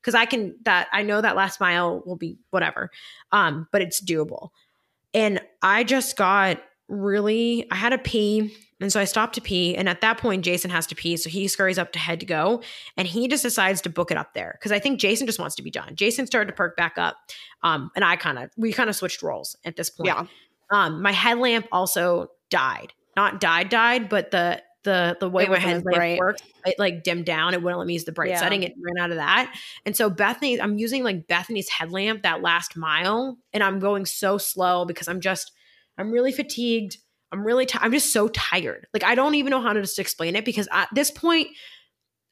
because i can that i know that last mile will be whatever um but it's doable and i just got really i had to pee and so i stopped to pee and at that point jason has to pee so he scurries up to head to go and he just decides to book it up there because i think jason just wants to be done jason started to perk back up um and i kind of we kind of switched roles at this point Yeah. um my headlamp also died not died died but the the the way It my headlamp bright. works it like dimmed down it wouldn't let me use the bright Yeah. setting it ran out of that and so bethany i'm using like bethany's headlamp that last mile and i'm going so slow because i'm just i'm really fatigued i'm really i'm just so tired. Like i don't even know how to just explain it because at this point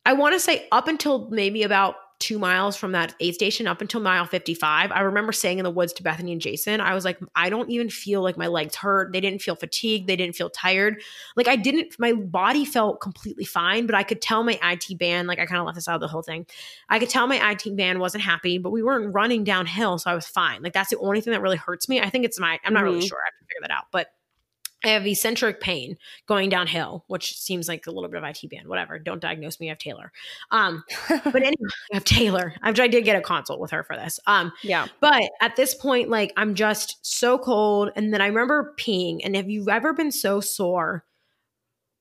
i want to say up until maybe about two miles from that aid station up until mile 55 i remember saying in the woods to bethany and jason. I was like i don't even feel like my legs hurt. They didn't feel fatigued. They didn't feel tired. Like i didn't my body felt completely fine but i could tell my IT band like i kind of left this out of the whole thing. I could tell my IT band wasn't happy but we weren't running downhill so i was fine. Like that's the only thing that really hurts me. I think it's my i'm not really Mhm. sure. I have to figure that out but I have eccentric pain going downhill, which seems like a little bit of IT band. Whatever. Don't diagnose me. I have Taylor. Um, but anyway, I have Taylor. I I did get a consult with her for this. Um, yeah. but at this point, like I'm just so cold. And then I remember peeing. And have you ever been so sore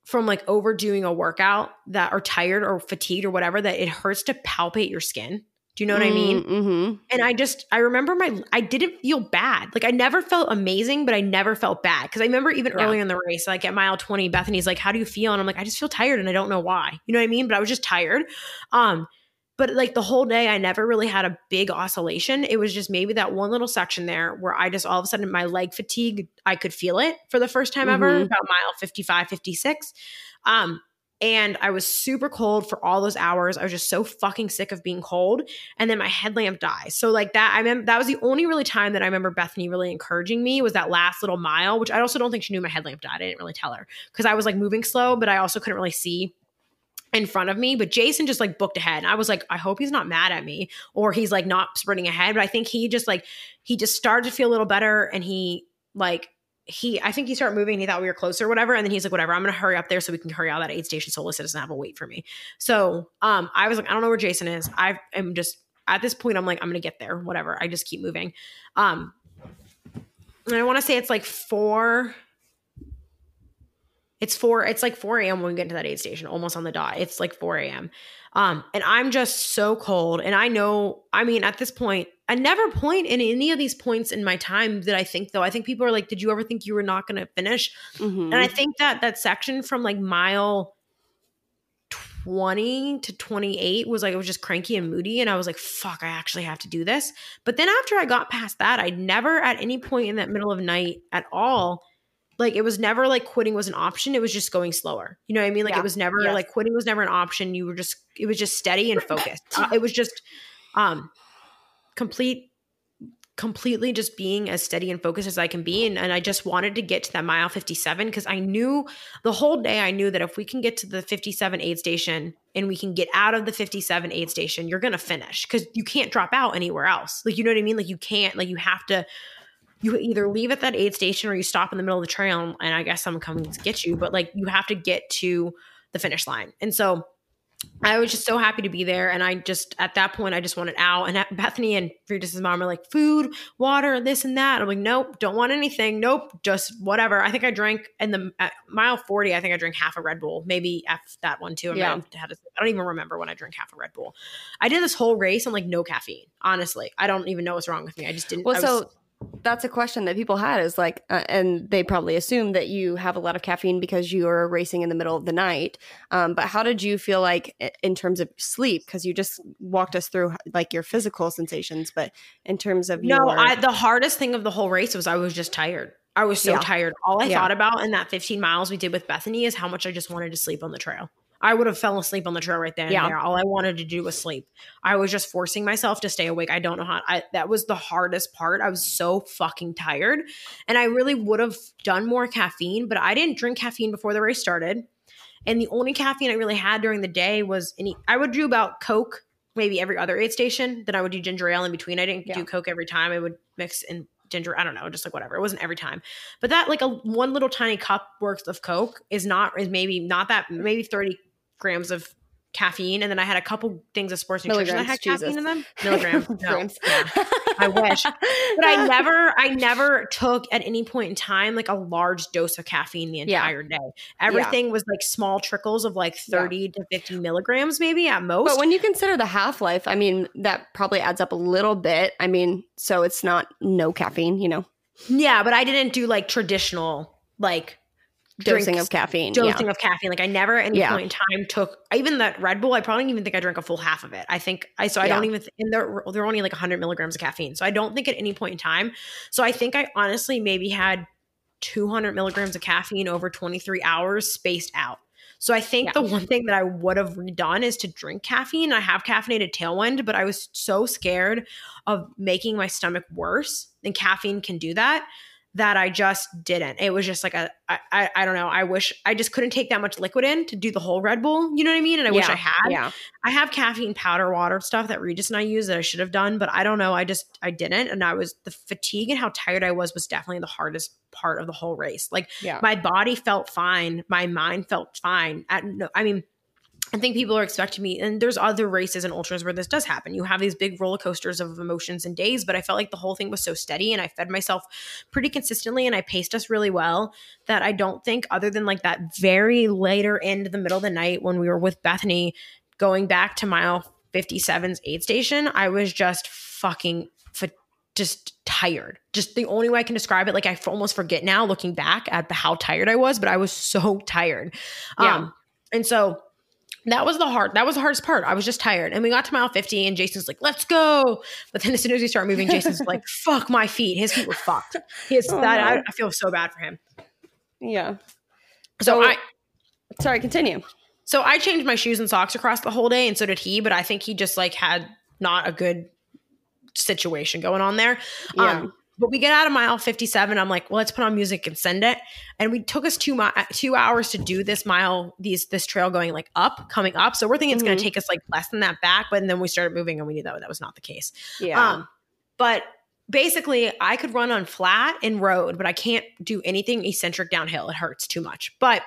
from like overdoing a workout that are tired or fatigued or whatever that it hurts to palpate your skin? Do you know what I mean? Mm-hmm. And I just, I remember my, I didn't feel bad. Like I never felt amazing, but I never felt bad. Cause I remember even Yeah. earlier in the race, like at mile 20, Bethany's like, how do you feel? And I'm like, I just feel tired and I don't know why. You know what I mean? But I was just tired. Um, but like the whole day, I never really had a big oscillation. It was just maybe that one little section there where I just all of a sudden my leg fatigue, I could feel it for the first time ever, Mhm. about mile 55, 56. Um, and I was super cold for all those hours. I was just so fucking sick of being cold. And then my headlamp dies. So like that, I remember that was the only really time that I remember Bethany really encouraging me was that last little mile, which I also don't think she knew my headlamp died. I didn't really tell her because I was like moving slow, but I also couldn't really see in front of me, but Jason just like booked ahead. And I was like, I hope he's not mad at me or he's like not sprinting ahead. But I think he just like, he just started to feel a little better and he like, he, I think he started moving. he thought we were closer, or whatever. And then he's like, whatever, I'm gonna hurry up there so we can hurry out that aid station so Alyssa doesn't have to wait for me. So um, I was like, I don't know where Jason is. I am just at this point, I'm like, I'm gonna get there, whatever. I just keep moving. Um, and I want to say it's like four it's four, it's like 4 a.m. when we get to that aid station, almost on the dot. It's like 4 a.m. Um, and I'm just so cold. And I know, I mean, at this point, I never point in any of these points in my time that I think though. I think people are like, did you ever think you were not gonna finish? Mm-hmm. And I think that that section from like mile 20 to 28 was like, I was just cranky and moody. And I was like, fuck, I actually have to do this. But then after I got past that, I never at any point in that middle of night at all like it was never like quitting was an option it was just going slower you know what i mean like yeah. it was never yes. like quitting was never an option you were just it was just steady and focused uh, it was just um complete completely just being as steady and focused as I can be. And, and I just wanted to get to that mile 57 because I knew the whole day, I knew that if we can get to the 57 aid station and we can get out of the 57 aid station, you're going to finish because you can't drop out anywhere else. Like, you know what I mean? Like, you can't, like, you have to you either leave at that aid station or you stop in the middle of the trail and I guess someone comes to get you, but like you have to get to the finish line. And so I was just so happy to be there. And I just, at that point, I just wanted out. And Bethany and Frida's mom are like, food, water, this and that. I'm like, nope, don't want anything. Nope, just whatever. I think I drank in the mile 40, I think I drank half a Red Bull, maybe F that one too. I, yeah. had a, I don't even remember when I drank half a Red Bull. I did this whole race on like no caffeine, honestly. I don't even know what's wrong with me. I just didn't. Well, was, so that's a question that people had is like uh, and they probably assume that you have a lot of caffeine because you are racing in the middle of the night. Um, but how did you feel like in terms of sleep? Because you just walked us through like your physical sensations but in terms of no your- I, the hardest thing of the whole race was i was just tired. I was so yeah. tired. All i yeah. thought about in that 15 miles we did with bethany is how much i just wanted to sleep on the trail I would have fell asleep on the trail right then yeah. there. All I wanted to do was sleep. I was just forcing myself to stay awake. I don't know how. I, that was the hardest part. I was so fucking tired, and I really would have done more caffeine, but I didn't drink caffeine before the race started. And the only caffeine I really had during the day was any. I would do about Coke maybe every other aid station. Then I would do ginger ale in between. I didn't yeah. do Coke every time. I would mix in ginger. I don't know, just like whatever. It wasn't every time, but that like a one little tiny cup worth of Coke is not is maybe not that maybe thirty grams of caffeine, and then I had a couple things of sports nutrition that had Jesus. caffeine in them. Milligrams. No, yeah. I wish, but I never, I never took at any point in time like a large dose of caffeine the entire yeah. day. Everything yeah. was like small trickles of like thirty to fifty milligrams, maybe at most. But when you consider the half life, I mean, that probably adds up a little bit. I mean, so it's not no caffeine, you know. Yeah, but I didn't do like traditional like dosing of caffeine. Dosing yeah. of caffeine. Like I never at any yeah. point in time took even that Red Bull. I probably don't even think I drank a full half of it. I think I so I yeah. don't even and they're they're only like 100 milligrams of caffeine. So I don't think at any point in time. So I think I honestly maybe had 200 milligrams of caffeine over 23 hours spaced out. So I think yeah. the one thing that I would have redone is to drink caffeine. I have caffeinated tailwind, but I was so scared of making my stomach worse, and caffeine can do that that I just didn't. It was just like a I, I, I don't know. I wish I just couldn't take that much liquid in to do the whole Red Bull. You know what I mean? And I yeah, wish I had. Yeah. I have caffeine powder water stuff that Regis and I use that I should have done, but I don't know. I just I didn't. And I was the fatigue and how tired I was was definitely the hardest part of the whole race. Like yeah. my body felt fine, my mind felt fine. At no, I mean I think people are expecting me, and there's other races and ultras where this does happen. You have these big roller coasters of emotions and days, but I felt like the whole thing was so steady and I fed myself pretty consistently and I paced us really well that I don't think, other than like that very later end of the middle of the night when we were with Bethany going back to mile 57's aid station, I was just fucking just tired. Just the only way I can describe it, like I almost forget now looking back at the, how tired I was, but I was so tired. Yeah. Um, and so that was the hard that was the hardest part. I was just tired. And we got to mile 50 and jason's like let's go. But then as soon as we start moving jason's like fuck my feet. His feet were fucked. His oh, that I, I, feel so bad for him. Yeah. So, so i sorry continue. So i changed my shoes and socks across the whole day and so did he but i think he just like had not a good situation going on there. Yeah. um But we get out of mile 57. I'm like, well, let's put on music and send it. And we took us two mi- two hours to do this mile, these this trail going like up, coming up. So we're thinking it's going Mhm. to take us like less than that back. But then we started moving and we knew that that was not the case. Yeah. Um, but basically, I could run on flat and road, but I can't do anything eccentric downhill. It hurts too much. But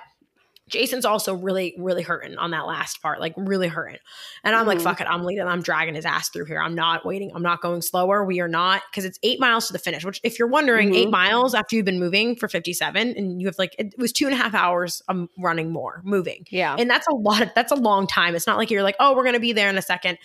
Jason's also really, really hurting on that last part, like really hurting. And I'm like, Mhm. fuck it, I'm leading, I'm dragging his ass through here. I'm not waiting, I'm not going slower. We are not, because it's eight miles to the finish, which, if you're wondering, Mhm. eight miles after you've been moving for 57, and you have like, it was two and a half hours of running more, moving. yeah. And that's a lot. Of, that's a long time. It's not like you're like, oh, we're gonna be there in a second.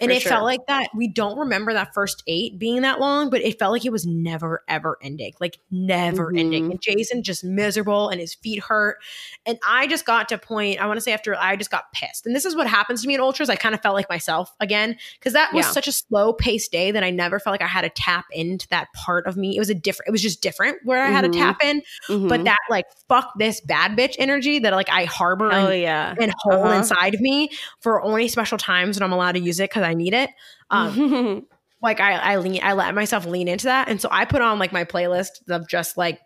And For it sure. felt like that. We don't remember that first eight being that long, but it felt like it was never ever ending. Like never ending. Mhm. And Jason just miserable and his feet hurt. And I just got to a point. I want to say after I just got pissed. And this is what happens to me in ultras. I kind of felt like myself again because that was Yeah. such a slow paced day that I never felt like I had to tap into that part of me. It was a different. It was just different where I had Mhm. to tap in. But Mhm. that like fuck this bad bitch energy that like I harbor oh and yeah. and hold Uh-huh. inside of me for only special times when I'm allowed to use it because I need it. Um, like I, I lean, I let myself lean into that, and so I put on like my playlist of just like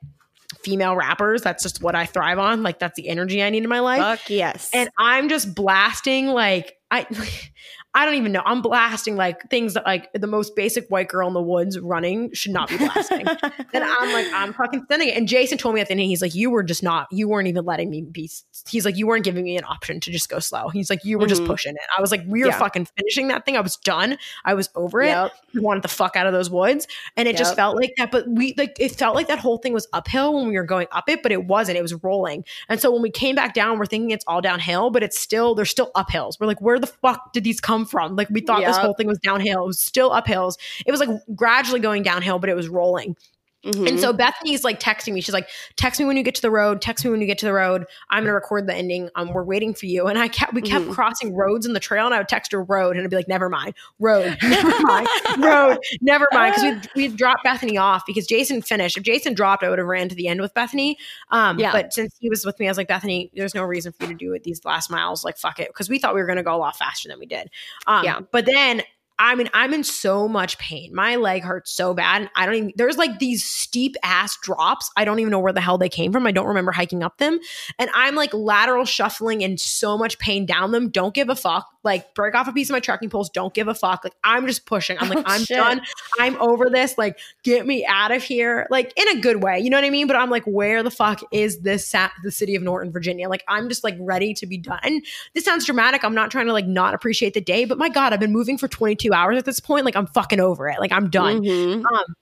female rappers. That's just what I thrive on. Like that's the energy I need in my life, Fuck yes. and I'm just blasting like I. I don't even know. I'm blasting like things that like the most basic white girl in the woods running should not be blasting. And I'm like, I'm fucking sending it. And Jason told me at the end, he's like, you were just not, you weren't even letting me be. He's like, you weren't giving me an option to just go slow. He's like, you were just Mhm. pushing it. I was like, we were Yeah. fucking finishing that thing. I was done. I was over it. Yep. We wanted the fuck out of those woods. And it just felt like that. But we, like, it felt like that whole thing was uphill when we were going up it, but it wasn't. It was rolling. And so when we came back down, we're thinking it's all downhill, but it's still, there's still uphills. We're like, where the fuck did these come from? Like, we thought this whole thing was downhill. It was still uphills. It was like gradually going downhill, but it was rolling. Mhm. And so Bethany's like texting me. She's like, "Text me when you get to the road. Text me when you get to the road. I'm gonna record the ending. Um, we're waiting for you." And I kept we kept Mhm. crossing roads in the trail, and I would text her road, and I'd be like, "Never mind, road, never mind, road, never mind." Because we we dropped Bethany off because Jason finished. If Jason dropped, I would have ran to the end with Bethany. Um, Yeah. but since he was with me, I was like, Bethany, there's no reason for you to do it these last miles. Like, fuck it, because we thought we were gonna go a lot faster than we did. Um, Yeah. But then I mean, I'm in so much pain. My leg hurts so bad. And I don't even, there's like these steep ass drops. I don't even know where the hell they came from. I don't remember hiking up them. And I'm like lateral shuffling in so much pain down them. Don't give a fuck. Like, break off a piece of my trekking poles. Don't give a fuck. Like, I'm just pushing. I'm like, Oh, I'm shit. done. I'm over this. Like, get me out of here. Like, in a good way. You know what I mean? But I'm like, where the fuck is this, sa- the city of Norton, Virginia? Like, I'm just like ready to be done. And this sounds dramatic. I'm not trying to like not appreciate the day, but my God, I've been moving for 22 hours at this point. Like I'm fucking over it. Like I'm done. Mhm. Um,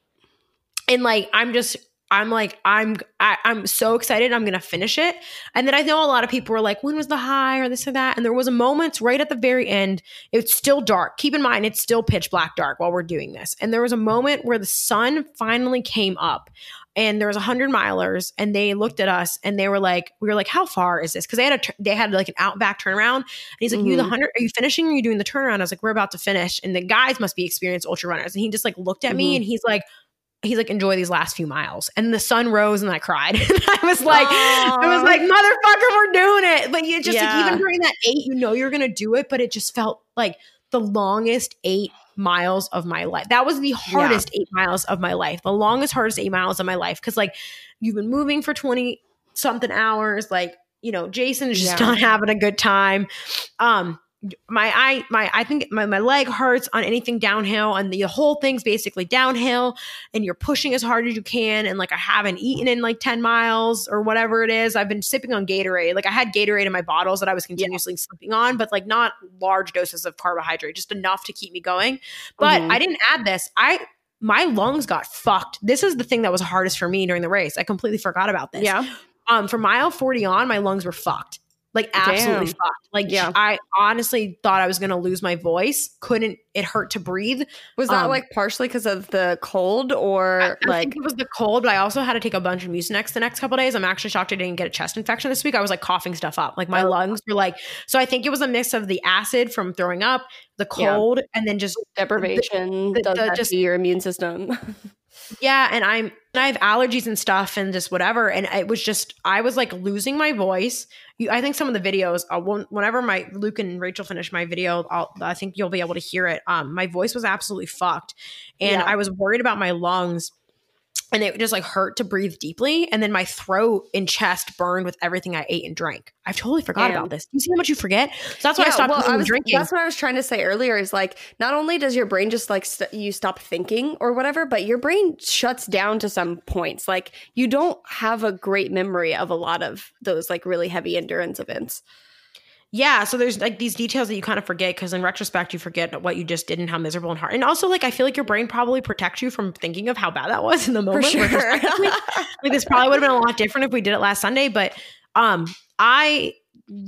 and like I'm just, I'm like, I'm, I, I'm so excited. I'm gonna finish it. And then I know a lot of people were like, when was the high or this or that? And there was a moment right at the very end. It's still dark. Keep in mind, it's still pitch black dark while we're doing this. And there was a moment where the sun finally came up and there was a hundred milers and they looked at us and they were like we were like how far is this because they had a they had like an out back turnaround and he's like you the Mhm. hundred are you finishing or are you doing the turnaround i was like we're about to finish and the guys must be experienced ultra runners and he just like looked at me Mhm. and he's like he's like enjoy these last few miles and the sun rose and i cried and i was like i was like motherfucker we're doing it but you just like even during that eight you know you're gonna do it but it just felt like the longest eight miles of my life. That was the hardest eight miles of my life. The longest, hardest eight miles of my life. Cause like you've been moving for 20 something hours. Like, you know, Jason's just Yeah. not having a good time. Um, my I my I think my, my leg hurts on anything downhill and the whole thing's basically downhill and you're pushing as hard as you can and like I haven't eaten in like 10 miles or whatever it is. I've been sipping on Gatorade. Like I had Gatorade in my bottles that I was continuously slipping on, but like not large doses of carbohydrate, just enough to keep me going. But Mhm. I didn't add this. I my lungs got fucked. This is the thing that was hardest for me during the race. I completely forgot about this. Yeah. Um, from mile 40 on, my lungs were fucked. Like absolutely Damn. fucked. Like Yeah. I honestly thought I was gonna lose my voice. Couldn't it hurt to breathe? Was that Um, like partially because of the cold or I like think it was the cold, but I also had to take a bunch of Mucinex the next couple days. I'm actually shocked I didn't get a chest infection this week. I was like coughing stuff up. Like my Oh. lungs were like so I think it was a mix of the acid from throwing up, the Yeah. cold, and then just deprivation the- does the that just- to your immune system? Yeah, and I'm and I have allergies and stuff and just whatever. And it was just I was like losing my voice. You, I think some of the videos, uh, when- whenever my Luke and Rachel finish my video, I'll, I think you'll be able to hear it. Um, my voice was absolutely fucked, and Yeah. I was worried about my lungs. And it just like hurt to breathe deeply. And then my throat and chest burned with everything I ate and drank. I've totally forgot Damn. about this. You see how much you forget? So that's why I stopped well, I was, drinking. That's what I was trying to say earlier. Is like not only does your brain just like st- you stop thinking or whatever, but your brain shuts down to some points. Like you don't have a great memory of a lot of those like really heavy endurance events. Yeah, so there's like these details that you kind of forget because in retrospect you forget what you just did and how miserable and hard. And also like I feel like your brain probably protects you from thinking of how bad that was in the moment. For sure. like this probably would have been a lot different if we did it last Sunday, but um I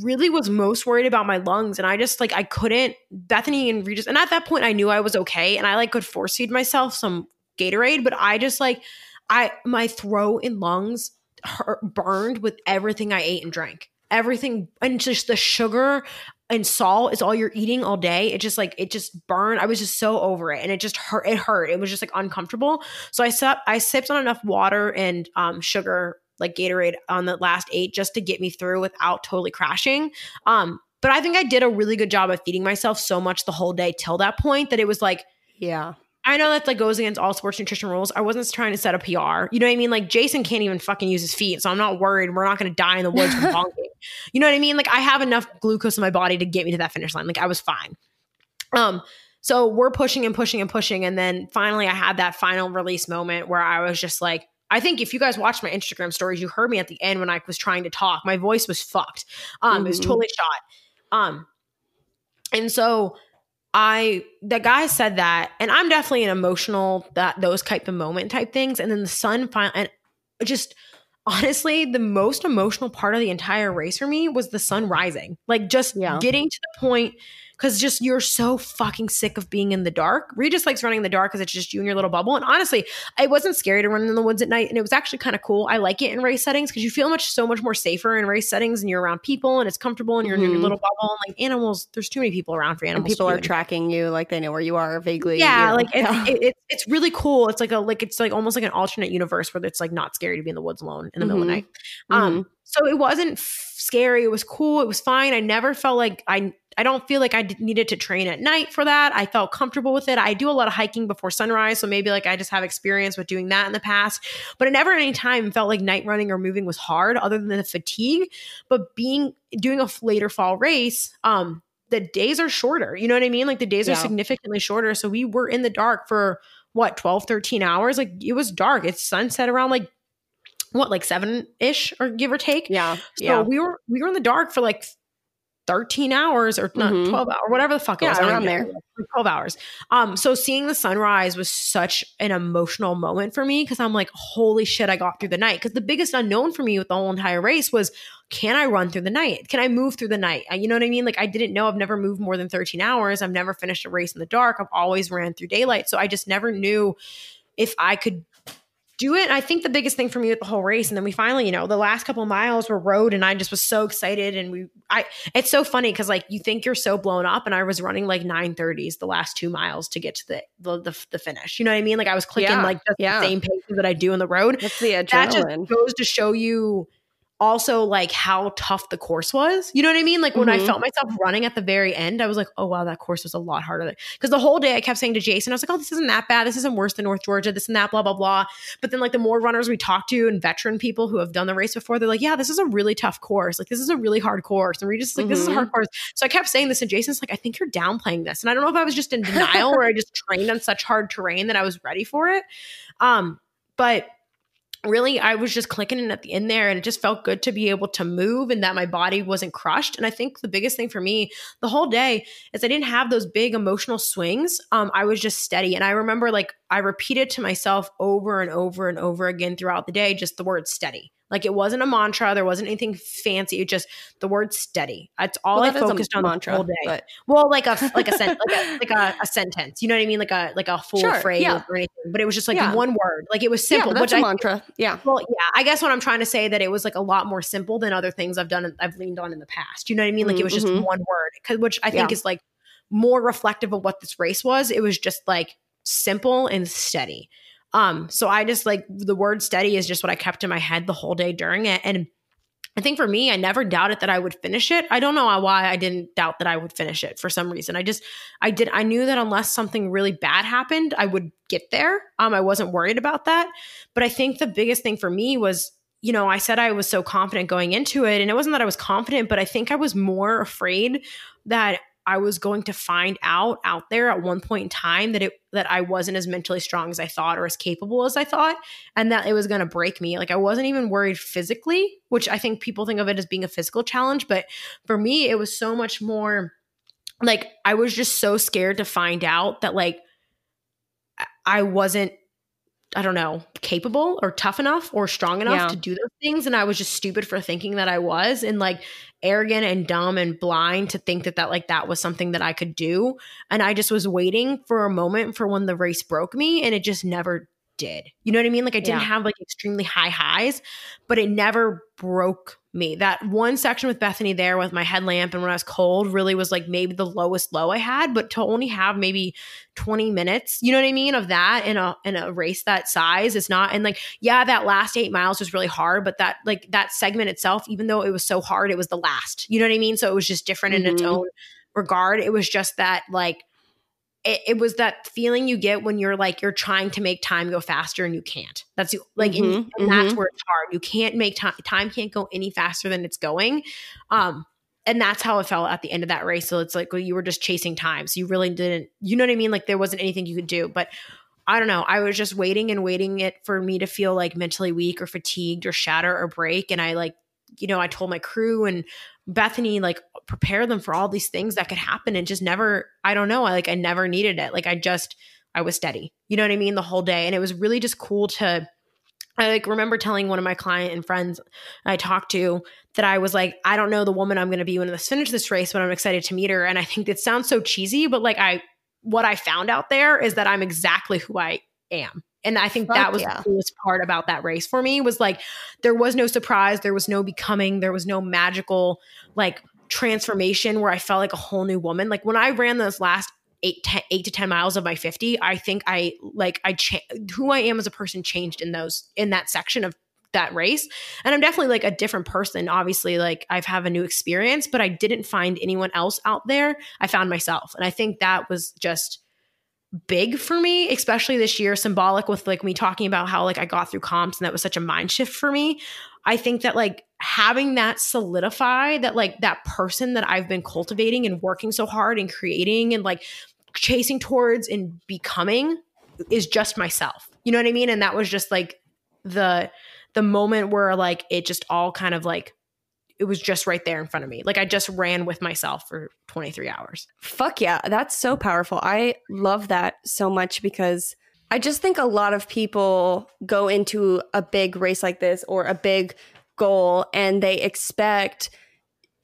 really was most worried about my lungs and I just like I couldn't Bethany and Regis and at that point I knew I was okay and I like could force feed myself some Gatorade, but I just like I my throat and lungs hurt, burned with everything I ate and drank. Everything and just the sugar and salt is all you're eating all day. It just like it just burned. I was just so over it, and it just hurt. It hurt. It was just like uncomfortable. So I sipped. I sipped on enough water and um, sugar, like Gatorade, on the last eight, just to get me through without totally crashing. Um, but I think I did a really good job of feeding myself so much the whole day till that point that it was like yeah. I know that like goes against all sports nutrition rules. I wasn't trying to set a PR. You know what I mean? Like Jason can't even fucking use his feet, so I'm not worried. We're not going to die in the woods from bonking. You know what I mean? Like I have enough glucose in my body to get me to that finish line. Like I was fine. Um, so we're pushing and pushing and pushing, and then finally I had that final release moment where I was just like. I think if you guys watched my Instagram stories, you heard me at the end when I was trying to talk. My voice was fucked. Um, it was Mhm. totally shot. Um, and so I the guy said that, and I'm definitely an emotional that those type of moment type things. And then the sun finally and just honestly, the most emotional part of the entire race for me was the sun rising. Like just Yeah. getting to the point because just you're so fucking sick of being in the dark. Regis likes running in the dark because it's just you and your little bubble. And honestly, it wasn't scary to run in the woods at night, and it was actually kind of cool. I like it in race settings because you feel much so much more safer in race settings, and you're around people, and it's comfortable, and you're in your Mhm. little bubble. And like animals, there's too many people around for And animals. people are tracking you, like they know where you are vaguely. yeah, You're- like it's yeah. it, it's it's really cool. It's like a like it's like almost like an alternate universe where it's like not scary to be in the woods alone in the middle of the Mhm. night. Um, so it wasn't f- scary. It was cool. It was fine. I never felt like I I don't feel like I needed to train at night for that. I felt comfortable with it. I do a lot of hiking before sunrise, so maybe like I just have experience with doing that in the past. But it never at any time felt like night running or moving was hard, other than the fatigue. But being doing a later fall race, um, the days are shorter. You know what I mean? Like the days Yeah. are significantly shorter. So we were in the dark for what 12, 13 hours. Like it was dark. It's sunset around like what, like seven ish or give or take. yeah, So yeah. we were we were in the dark for like 13 hours or not Mhm. 12 hours, whatever the fuck it Yeah, was. Around. Like 12 hours. Um, so seeing the sunrise was such an emotional moment for me because I'm like, holy shit, I got through the night. Because the biggest unknown for me with the whole entire race was can I run through the night? Can I move through the night? You know what I mean? Like I didn't know I've never moved more than 13 hours. I've never finished a race in the dark. I've always ran through daylight. So I just never knew if I could do it. I think the biggest thing for me with the whole race, and then we finally, you know, the last couple miles were road, and I just was so excited. And we, I, it's so funny because like you think you're so blown up, and I was running like nine thirties the last two miles to get to the the, the, the finish. You know what I mean? Like I was clicking Yeah, like just yeah. the same pace that I do in the road. That's the That just goes to show you also like how tough the course was. You know what I mean? Like when I Mhm. felt myself running at the very end, I was like, oh wow, that course was a lot harder. Because the whole day I kept saying to Jason, I was like, oh, this isn't that bad. This isn't worse than North Georgia. This and that, blah blah blah. But then like the more runners we talk to and veteran people who have done the race before, they're like, yeah, this is a really tough course. Like this is a really hard course. And we just like, this is a hard course. So I kept saying this, and Jason's like, I think you're downplaying this. And I don't know if I was just in denial or I just trained on such hard terrain that I was ready for it. Um, but really I was just clicking in at the end there and it just felt good to be able to move and that my body wasn't crushed. And I think the biggest thing for me the whole day is I didn't have those big emotional swings. Um, I was just steady. And I remember like I repeated to myself over and over and over again throughout the day, just the word steady. Like it wasn't a mantra, there wasn't anything fancy. It just the word steady. That's all Well, I that is a focused on mantra, the whole day. but- Well, like a like a sen- like a like a, a sentence. You know what I mean? Like a like a full Sure, phrase yeah. or anything. But it was just like Yeah. one word. Like it was simple. but that's a I mantra. Yeah. well, yeah, I guess what I'm trying to say that it was like a lot more simple than other things I've done. I've leaned on in the past. You know what I mean? Like it was just Mhm. one word, which I think Yeah. is like more reflective of what this race was. It was just like simple and steady. Um, so I just like the word steady is just what I kept in my head the whole day during it, and I think for me, I never doubted that I would finish it. I don't know why I didn't doubt that I would finish it for some reason. I just, I did, I knew that unless something really bad happened, I would get there. Um, I wasn't worried about that. But I think the biggest thing for me was, you know, I said I was so confident going into it. And it wasn't that I was confident, but I think I was more afraid that I was going to find out out there at one point in time that it that I wasn't as mentally strong as I thought or as capable as I thought and that it was going to break me. Like I wasn't even worried physically, which I think people think of it as being a physical challenge, but for me it was so much more like I was just so scared to find out that like I wasn't I don't know, capable or tough enough or strong enough yeah. to do those things. And I was just stupid for thinking that I was and like arrogant and dumb and blind to think that that like that was something that I could do. And I just was waiting for a moment for when the race broke me and it just never did. You know what I mean? Like I didn't yeah. have like extremely high highs, but it never broke me. That one section with Bethany there with my headlamp and when I was cold really was like maybe the lowest low I had, but to only have maybe 20 minutes, you know what I mean, of that in a in a race that size it's not and like yeah, that last 8 miles was really hard, but that like that segment itself even though it was so hard, it was the last. You know what I mean? So it was just different mm-hmm. in its mm-hmm. own regard. It was just that like it, it, was that feeling you get when you're like you're trying to make time go faster and you can't. That's like mm-hmm, and, and mm-hmm. that's where it's hard. You can't make time time can't go any faster than it's going. Um and that's how it felt at the end of that race. So it's like well, you were just chasing time. So you really didn't you know what I mean? Like there wasn't anything you could do. But I don't know. I was just waiting and waiting it for me to feel like mentally weak or fatigued or shatter or break. And I like, you know, I told my crew and Bethany like prepare them for all these things that could happen and just never I don't know, I like I never needed it. Like I just I was steady. You know what I mean? The whole day and it was really just cool to I like remember telling one of my client and friends I talked to that I was like, I don't know the woman I'm going to be when I finish this race, but I'm excited to meet her. And I think it sounds so cheesy, but like I, what I found out there is that I'm exactly who I am. And I think Fuck that was yeah. the coolest part about that race for me was like there was no surprise, there was no becoming, there was no magical like transformation where I felt like a whole new woman. Like when I ran those last eight, ten, eight to 10 miles of my 50, I think I like I cha- who I am as a person changed in those in that section of that race. And I'm definitely like a different person. Obviously, like I've have a new experience, but I didn't find anyone else out there. I found myself. And I think that was just big for me, especially this year, symbolic with like me talking about how like I got through comps and that was such a mind shift for me. I think that like having that solidify that like that person that I've been cultivating and working so hard and creating and like chasing towards and becoming is just myself. You know what I mean? And that was just like the the moment where like it just all kind of like it was just right there in front of me. Like I just ran with myself for 23 hours. Fuck yeah. That's so powerful. I love that so much because I just think a lot of people go into a big race like this or a big goal and they expect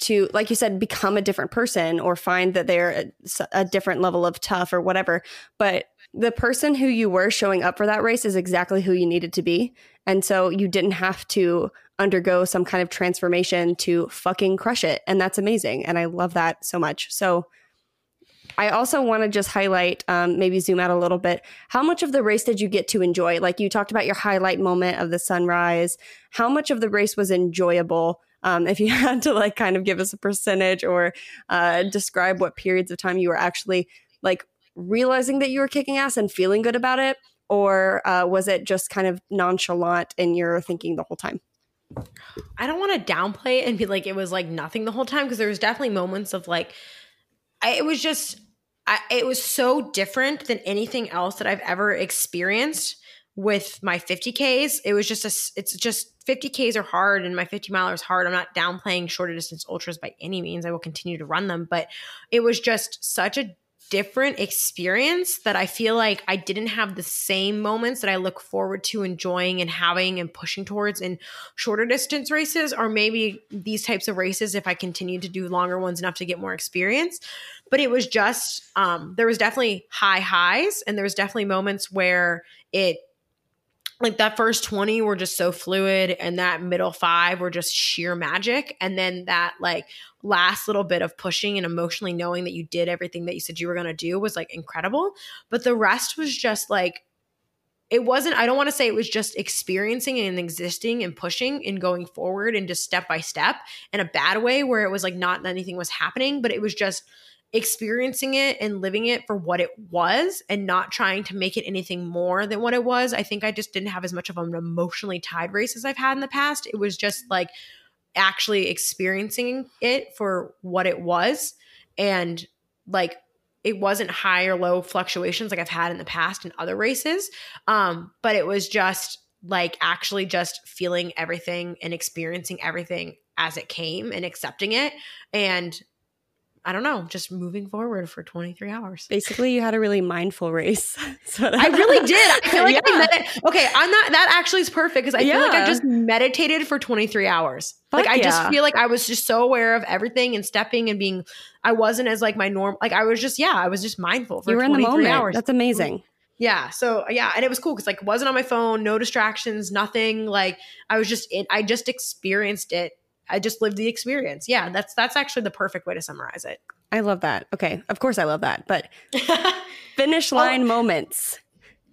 to like you said become a different person or find that they're a, a, different level of tough or whatever but the person who you were showing up for that race is exactly who you needed to be and so you didn't have to undergo some kind of transformation to fucking crush it. And that's amazing. And I love that so much. So I also want to just highlight, um, maybe zoom out a little bit. How much of the race did you get to enjoy? Like you talked about your highlight moment of the sunrise. How much of the race was enjoyable? Um, if you had to like kind of give us a percentage or uh, describe what periods of time you were actually like realizing that you were kicking ass and feeling good about it, or uh, was it just kind of nonchalant in you're thinking the whole time? I don't want to downplay it and be like it was like nothing the whole time because there was definitely moments of like I, it was just I, it was so different than anything else that I've ever experienced with my 50ks. It was just a it's just 50ks are hard and my 50 miler is hard. I'm not downplaying shorter distance ultras by any means. I will continue to run them, but it was just such a different experience that I feel like I didn't have the same moments that I look forward to enjoying and having and pushing towards in shorter distance races, or maybe these types of races if I continue to do longer ones enough to get more experience. But it was just, um, there was definitely high highs, and there was definitely moments where it like that first 20 were just so fluid and that middle five were just sheer magic and then that like last little bit of pushing and emotionally knowing that you did everything that you said you were going to do was like incredible. But the rest was just like it wasn't i don't want to say it was just experiencing and existing and pushing and going forward and just step by step in a bad way where it was like not anything was happening but it was just experiencing it and living it for what it was and not trying to make it anything more than what it was. I think i just didn't have as much of an emotionally tied race as i've had in the past. It was just like actually experiencing it for what it was and like it wasn't high or low fluctuations like I've had in the past in other races. Um, but it was just like actually just feeling everything and experiencing everything as it came and accepting it. And I don't know, just moving forward for 23 hours. Basically, you had a really mindful race. so I really did. I feel like yeah. I med- okay, I'm not that actually is perfect because I yeah. feel like I just meditated for 23 hours. Fuck like I yeah. just feel like I was just so aware of everything and stepping and being I wasn't as like my norm like I was just yeah, I was just mindful for you were 23 in the moment. hours. That's amazing. Yeah. So yeah, and it was cool because like wasn't on my phone, no distractions, nothing. Like I was just in, I just experienced it I just lived the experience. Yeah, that's that's actually the perfect way to summarize it. I love that. Okay, of course I love that. But finish oh. line oh. moments.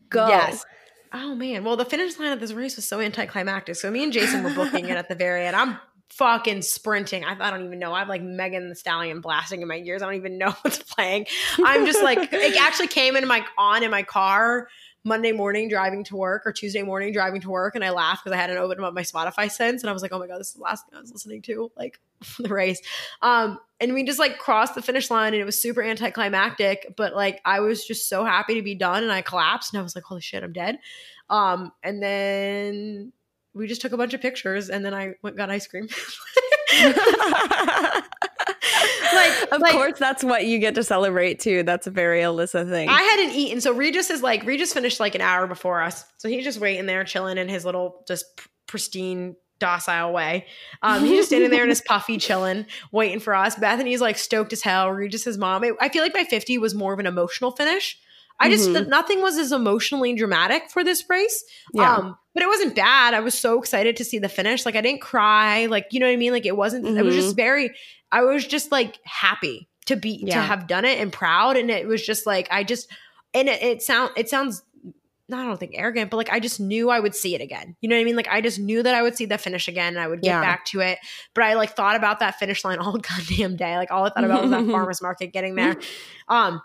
Go. Yes. Oh man. Well, the finish line of this race was so anticlimactic. So me and Jason were booking it at the very end. I'm fucking sprinting. I, I don't even know. I have like Megan Thee Stallion blasting in my ears. I don't even know what's playing. I'm just like it actually came in my on in my car Monday morning driving to work or Tuesday morning driving to work, and I laughed because I hadn't opened up my Spotify since, and I was like, oh my god, this is the last thing I was listening to, like the race. Um, and we just like crossed the finish line, and it was super anticlimactic, but like I was just so happy to be done, and I collapsed, and I was like, holy shit, I'm dead. Um, and then we just took a bunch of pictures, and then I went got ice cream. like, of like, course, that's what you get to celebrate too. That's a very Alyssa thing. I hadn't eaten, so Regis is like Regis finished like an hour before us, so he's just waiting there, chilling in his little just pristine docile way. Um, he's just standing there in his puffy, chilling, waiting for us. Bethany's like stoked as hell. Regis's mom. It, I feel like my 50 was more of an emotional finish. I just mm-hmm. nothing was as emotionally dramatic for this race. Yeah. Um, but it wasn't bad. I was so excited to see the finish. Like I didn't cry. Like you know what I mean. Like it wasn't. Mm-hmm. It was just mm-hmm. very. I was just like happy to be yeah. to have done it and proud. And it was just like I just and it, it sound it sounds I don't think arrogant, but like I just knew I would see it again. You know what I mean? Like I just knew that I would see the finish again and I would get yeah. back to it. But I like thought about that finish line all goddamn day. Like all I thought about was that farmer's market getting there. Um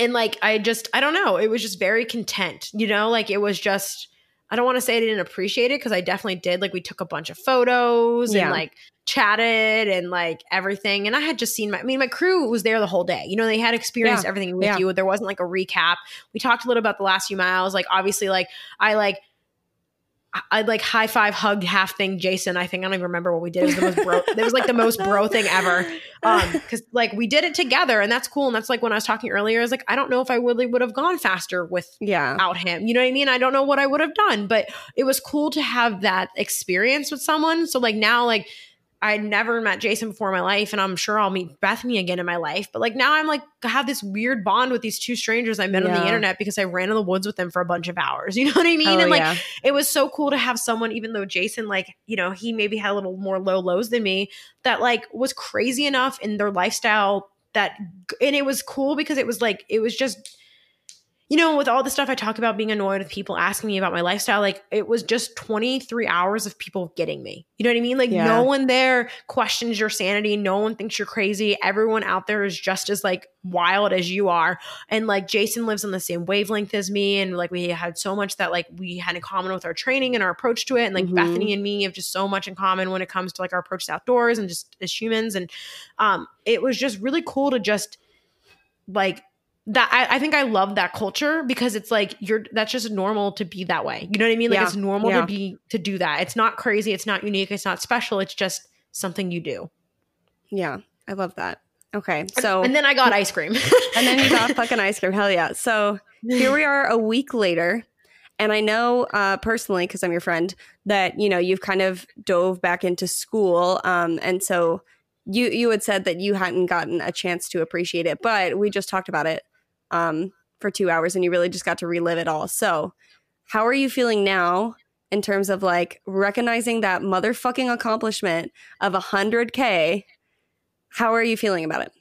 and like I just I don't know, it was just very content. You know, like it was just I don't want to say I didn't appreciate it because I definitely did. Like we took a bunch of photos yeah. and like chatted and like everything. And I had just seen my I mean, my crew was there the whole day. You know, they had experienced yeah. everything with yeah. you. There wasn't like a recap. We talked a little about the last few miles. Like obviously, like I like I'd like high five, hug, half thing, Jason. I think I don't even remember what we did. It was the most bro. it was like the most bro thing ever. Um, because like we did it together, and that's cool. And that's like when I was talking earlier. I was like, I don't know if I really would have gone faster with yeah out him. You know what I mean? I don't know what I would have done, but it was cool to have that experience with someone. So like now, like I never met Jason before in my life, and I'm sure I'll meet Bethany again in my life. But like now, I'm like I have this weird bond with these two strangers I met yeah. on the internet because I ran in the woods with them for a bunch of hours. You know what I mean? Oh, and like yeah. it was so cool to have someone, even though Jason, like you know, he maybe had a little more low lows than me, that like was crazy enough in their lifestyle that, and it was cool because it was like it was just you know, with all the stuff I talk about being annoyed with people asking me about my lifestyle, like it was just 23 hours of people getting me. You know what I mean? Like yeah. no one there questions your sanity. No one thinks you're crazy. Everyone out there is just as like wild as you are. And like Jason lives on the same wavelength as me. And like we had so much that like we had in common with our training and our approach to it. And like mm-hmm. Bethany and me have just so much in common when it comes to like our approach to outdoors and just as humans. And um it was just really cool to just like that I, I, think I love that culture because it's like you're that's just normal to be that way. You know what I mean? Like yeah. it's normal yeah. to be to do that. It's not crazy, it's not unique, it's not special, it's just something you do. Yeah, I love that. Okay. So and then I got ice cream. and then you got fucking ice cream. Hell yeah. So here we are a week later. And I know uh, personally, because I'm your friend, that you know you've kind of dove back into school, um, and so you you had said that you hadn't gotten a chance to appreciate it, but we just talked about it um, for two hours and you really just got to relive it all. So, how are you feeling now in terms of like recognizing that motherfucking accomplishment of 100K? How are you feeling about it?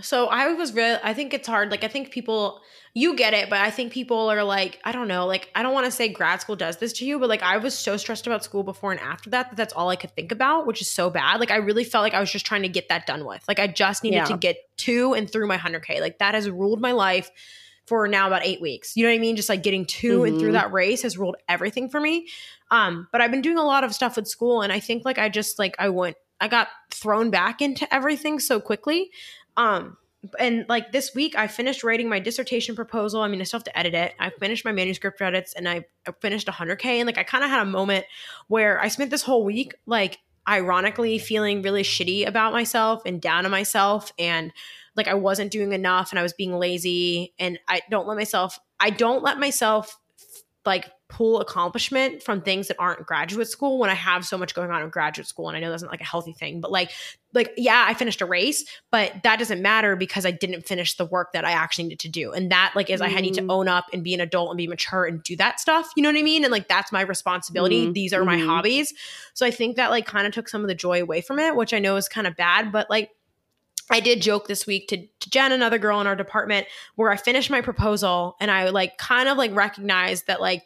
So I was really, I think it's hard. Like, I think people, you get it, but I think people are like, I don't know, like, I don't want to say grad school does this to you, but like, I was so stressed about school before and after that that that's all I could think about, which is so bad. Like, I really felt like I was just trying to get that done with. Like, I just needed Yeah. to get to and through my 100K. Like, that has ruled my life for now about eight weeks. You know what I mean? Just like getting to and through Mhm. that race has ruled everything for me. Um, but I've been doing a lot of stuff with school, and I think like I just like I went, I got thrown back into everything so quickly. Um, and like this week, I finished writing my dissertation proposal. I mean, I still have to edit it. I finished my manuscript edits, and I, I finished 100k. And like I kind of had a moment where I spent this whole week like ironically feeling really shitty about myself and down on myself and like I wasn't doing enough and I was being lazy and I don't let myself I don't let myself like pull accomplishment from things that aren't graduate school when I have so much going on in graduate school and I know that's not like a healthy thing but like like yeah I finished a race but that doesn't matter because I didn't finish the work that I actually needed to do and that like is I need to Mm. own up and be an adult and be mature and do that stuff you know what I mean and like that's my responsibility Mhm. these are my Mhm. hobbies so I think that like kind of took some of the joy away from it which I know is kind of bad but like I did joke this week to, to Jen, another girl in our department, where I finished my proposal and I like kind of like recognized that like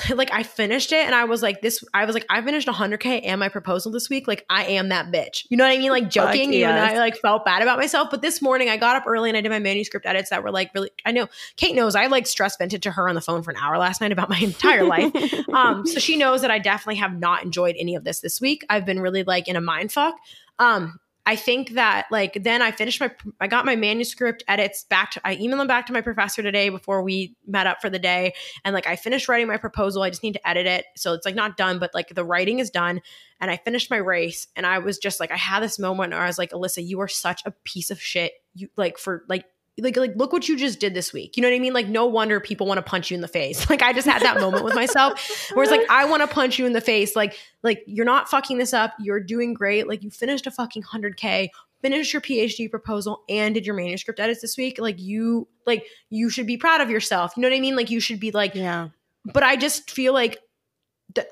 like I finished it and I was like this I was like I finished 100k and my proposal this week like I am that bitch. You know what I mean? Like joking, even yes. I like felt bad about myself, but this morning I got up early and I did my manuscript edits that were like really I know Kait knows I like stress vented to her on the phone for an hour last night about my entire life. Um, so she knows that I definitely have not enjoyed any of this this week. I've been really like in a mind fuck. Um, I think that like then I finished my I got my manuscript edits back to I emailed them back to my professor today before we met up for the day and like I finished writing my proposal. I just need to edit it. So it's like not done, but like the writing is done and I finished my race and I was just like I had this moment where I was like Alyssa, you are such a piece of shit. You like for like like like look what you just did this week. You know what I mean? Like no wonder people want to punch you in the face. Like I just had that moment with myself where it's like I want to punch you in the face. Like like you're not fucking this up. You're doing great. Like you finished a fucking 100k, finished your PhD proposal and did your manuscript edits this week. Like you like you should be proud of yourself. You know what I mean? Like you should be like yeah. but I just feel like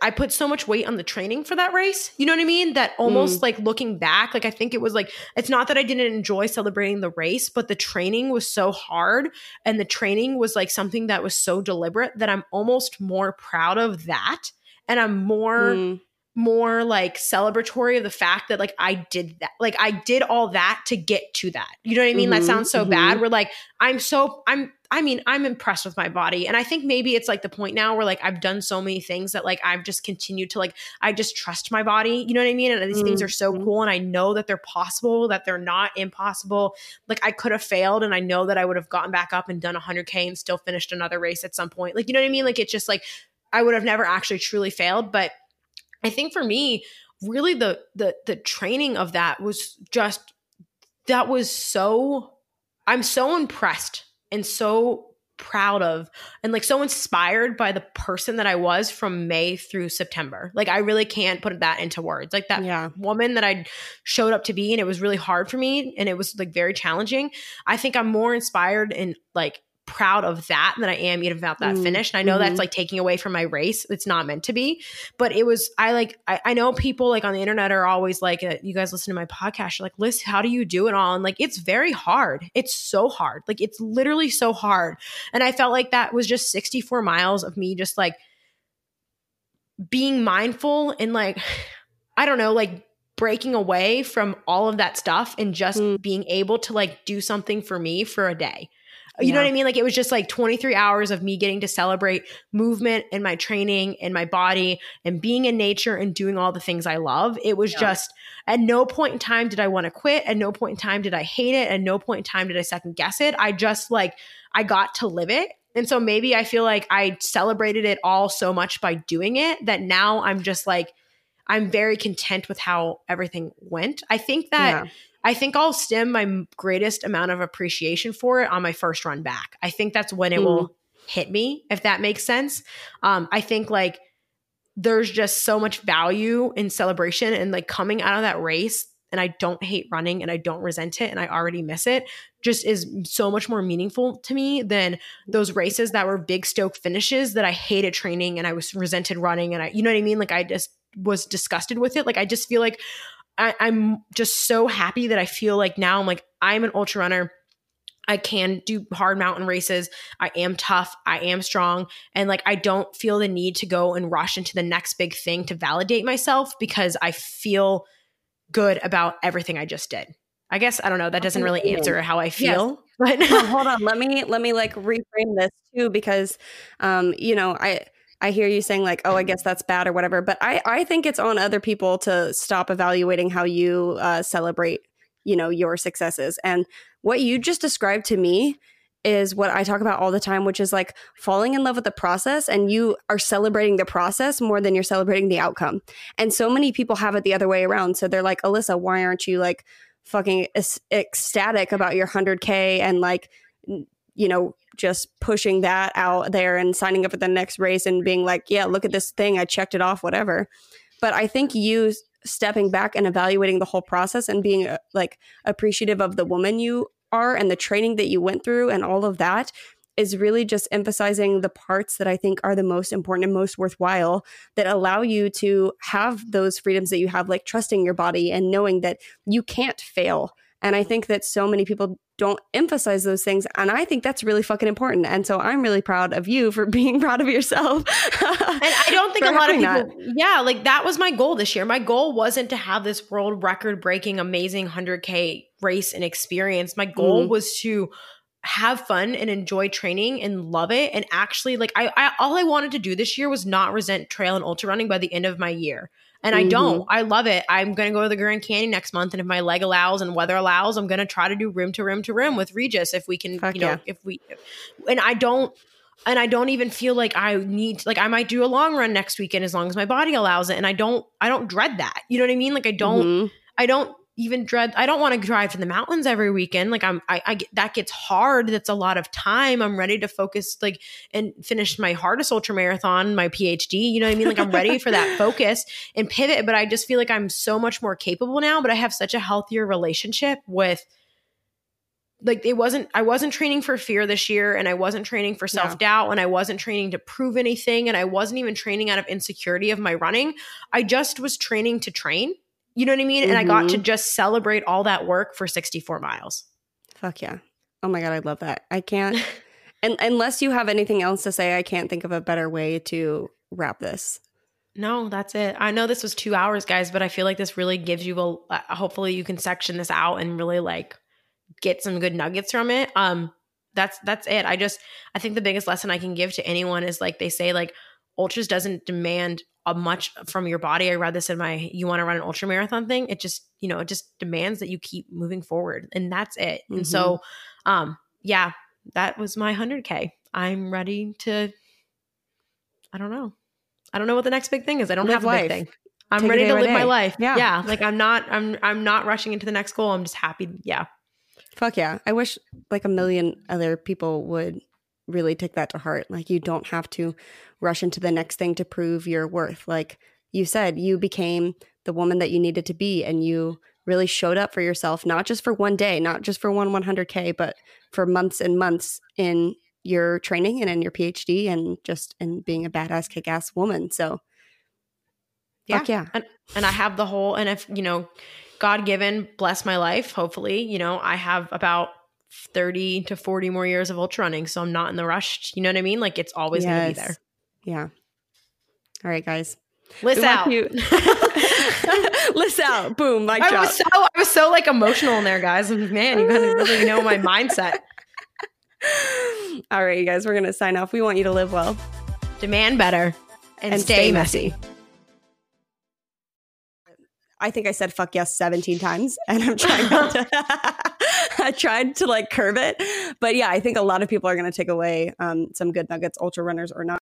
I put so much weight on the training for that race. You know what I mean? That almost like looking back, like I think it was like it's not that I didn't enjoy celebrating the race, but the training was so hard and the training was like something that was so deliberate that I'm almost more proud of that and I'm more Mm. more like celebratory of the fact that like I did that. Like I did all that to get to that. You know what I mean? Mhm, That sounds so mhm. bad. We're like, I'm so I'm I mean, I'm impressed with my body. And I think maybe it's like the point now where like I've done so many things that like I've just continued to like I just trust my body. You know what I mean? And these things are so Mhm. cool and I know that they're possible, that they're not impossible. Like I could have failed and I know that I would have gotten back up and done 100k and still finished another race at some point. Like you know what I mean? Like it's just like I would have never actually truly failed, but I think for me, really the the the training of that was just that was so I'm so impressed and so proud of and like so inspired by the person that I was from May through September. Like I really can't put that into words. Like that Yeah. woman that I showed up to be and it was really hard for me and it was like very challenging. I think I'm more inspired and like proud of that than I am even about that Mm, finish. And I know mhm. that's like taking away from my race. It's not meant to be, but it was, I like, I, I know people like on the internet are always like, uh, you guys listen to my podcast, you're like, Lyss, how do you do it all? And like, it's very hard. It's so hard. Like, it's literally so hard. And I felt like that was just 64 miles of me just like being mindful and like, I don't know, like breaking away from all of that stuff and just Mm. being able to like do something for me for a day. You know what I mean? Like it was just like 23 hours of me getting to celebrate movement and my training and my body and being in nature and doing all the things I love. It was Yeah. just at no point in time did I want to quit. At no point in time did I hate it. At no point in time did I second guess it. I just like, I got to live it. And so maybe I feel like I celebrated it all so much by doing it that now I'm just like, I'm very content with how everything went. I think that Yeah. I think I'll stem my greatest amount of appreciation for it on my first run back. I think that's when it Mm. will hit me, if that makes sense. Um, I think like there's just so much value in celebration and like coming out of that race. And I don't hate running and I don't resent it and I already miss it. Just is so much more meaningful to me than those races that were big stoke finishes that I hated training and I was resented running and I, you know what I mean? Like I just was disgusted with it. Like I just feel like I, I'm just so happy that I feel like now I'm like, I'm an ultra runner. I can do hard mountain races. I am tough. I am strong. And like, I don't feel the need to go and rush into the next big thing to validate myself because I feel good about everything I just did. I guess I don't know. That doesn't really answer how I feel. Yes. But well, hold on, let me let me like reframe this too because, um, you know, I I hear you saying like, oh, I guess that's bad or whatever. But I I think it's on other people to stop evaluating how you uh, celebrate, you know, your successes. And what you just described to me is what I talk about all the time, which is like falling in love with the process and you are celebrating the process more than you're celebrating the outcome. And so many people have it the other way around. So they're like, Alyssa, why aren't you like fucking ecstatic about your 100K and like, you know, just pushing that out there and signing up for the next race and being like, yeah, look at this thing. I checked it off, whatever. But I think you stepping back and evaluating the whole process and being uh, like appreciative of the woman you are and the training that you went through and all of that is really just emphasizing the parts that I think are the most important and most worthwhile that allow you to have those freedoms that you have, like trusting your body and knowing that you can't fail. And I think that so many people don't emphasize those things. And I think that's really fucking important. And so I'm really proud of you for being proud of yourself. and I don't think a lot of people, that. yeah, like that was my goal this year. My goal wasn't to have this world record breaking, amazing 100K race and experience. My goal mm-hmm. was to have fun and enjoy training and love it and actually like I, I all I wanted to do this year was not resent trail and ultra running by the end of my year. And mm-hmm. I don't. I love it. I'm going to go to the Grand Canyon next month. And if my leg allows and weather allows, I'm going to try to do rim to rim to rim with Regis if we can, Fuck you know, yeah. if we, and I don't, and I don't even feel like I need, like, I might do a long run next weekend as long as my body allows it. And I don't, I don't dread that. You know what I mean? Like, I don't, mm-hmm. I don't even dread i don't want to drive to the mountains every weekend like i'm I, I that gets hard that's a lot of time i'm ready to focus like and finish my hardest ultra marathon my phd you know what i mean? Like i'm ready for that focus and pivot but i just feel like i'm so much more capable now but i have such a healthier relationship with like it wasn't i wasn't training for fear this year and i wasn't training for self-doubt and i wasn't training to prove anything and i wasn't even training out of insecurity of my running. I just was training to train you know what I mean? Mm-hmm. And I got to mm-hmm. just celebrate all that work for 64 miles. Fuck yeah. Oh my God, I love that. I can't, and unless you have anything else to say, I can't think of a better way to wrap this. No, that's it. I know this was two hours, guys, but I feel like this really gives you a. Uh, hopefully, you can section this out and really like get some good nuggets from it. Um, that's that's it. I just I think the biggest lesson I can give to anyone is like they say like ultras doesn't demand a much from your body. I read this in my you want to run an ultra marathon thing. It just, you know, it just demands that you keep moving forward. And that's it. Mm-hmm. And so mm-hmm. um yeah, that was my 100k. I'm ready to I don't know. I don't know what the next big thing is. I don't live have a life. big thing. I'm Take ready to live day. my life. Yeah. Yeah. Like I'm not I'm I'm not rushing into the next goal. I'm just happy. Yeah. Fuck yeah. I wish like a million other people would really take that to heart. Like you don't have to rush into the next thing to prove your worth. Like you said, you became the woman that you needed to be and you really showed up for yourself, not just for one day, not just for one 100K, but for months and months in your training and in your PhD and just in being a badass kick ass woman. So, yeah. yeah. And, and I have the whole, and if, you know, God given, bless my life, hopefully, you know, I have about 30 to 40 more years of ultra running. So I'm not in the rush. You know what I mean? Like it's always yes. going to be there. Yeah. All right, guys. Lyss out. Lyss out. Boom. Like I was so I was so like emotional in there, guys. Man, you gotta really know my mindset. All right, you guys, we're gonna sign off. We want you to live well. Demand better. And, and stay, stay messy. messy. I think I said fuck yes 17 times and I'm trying not to I tried to like curve it. But yeah, I think a lot of people are going to take away um, some good nuggets, ultra runners or not.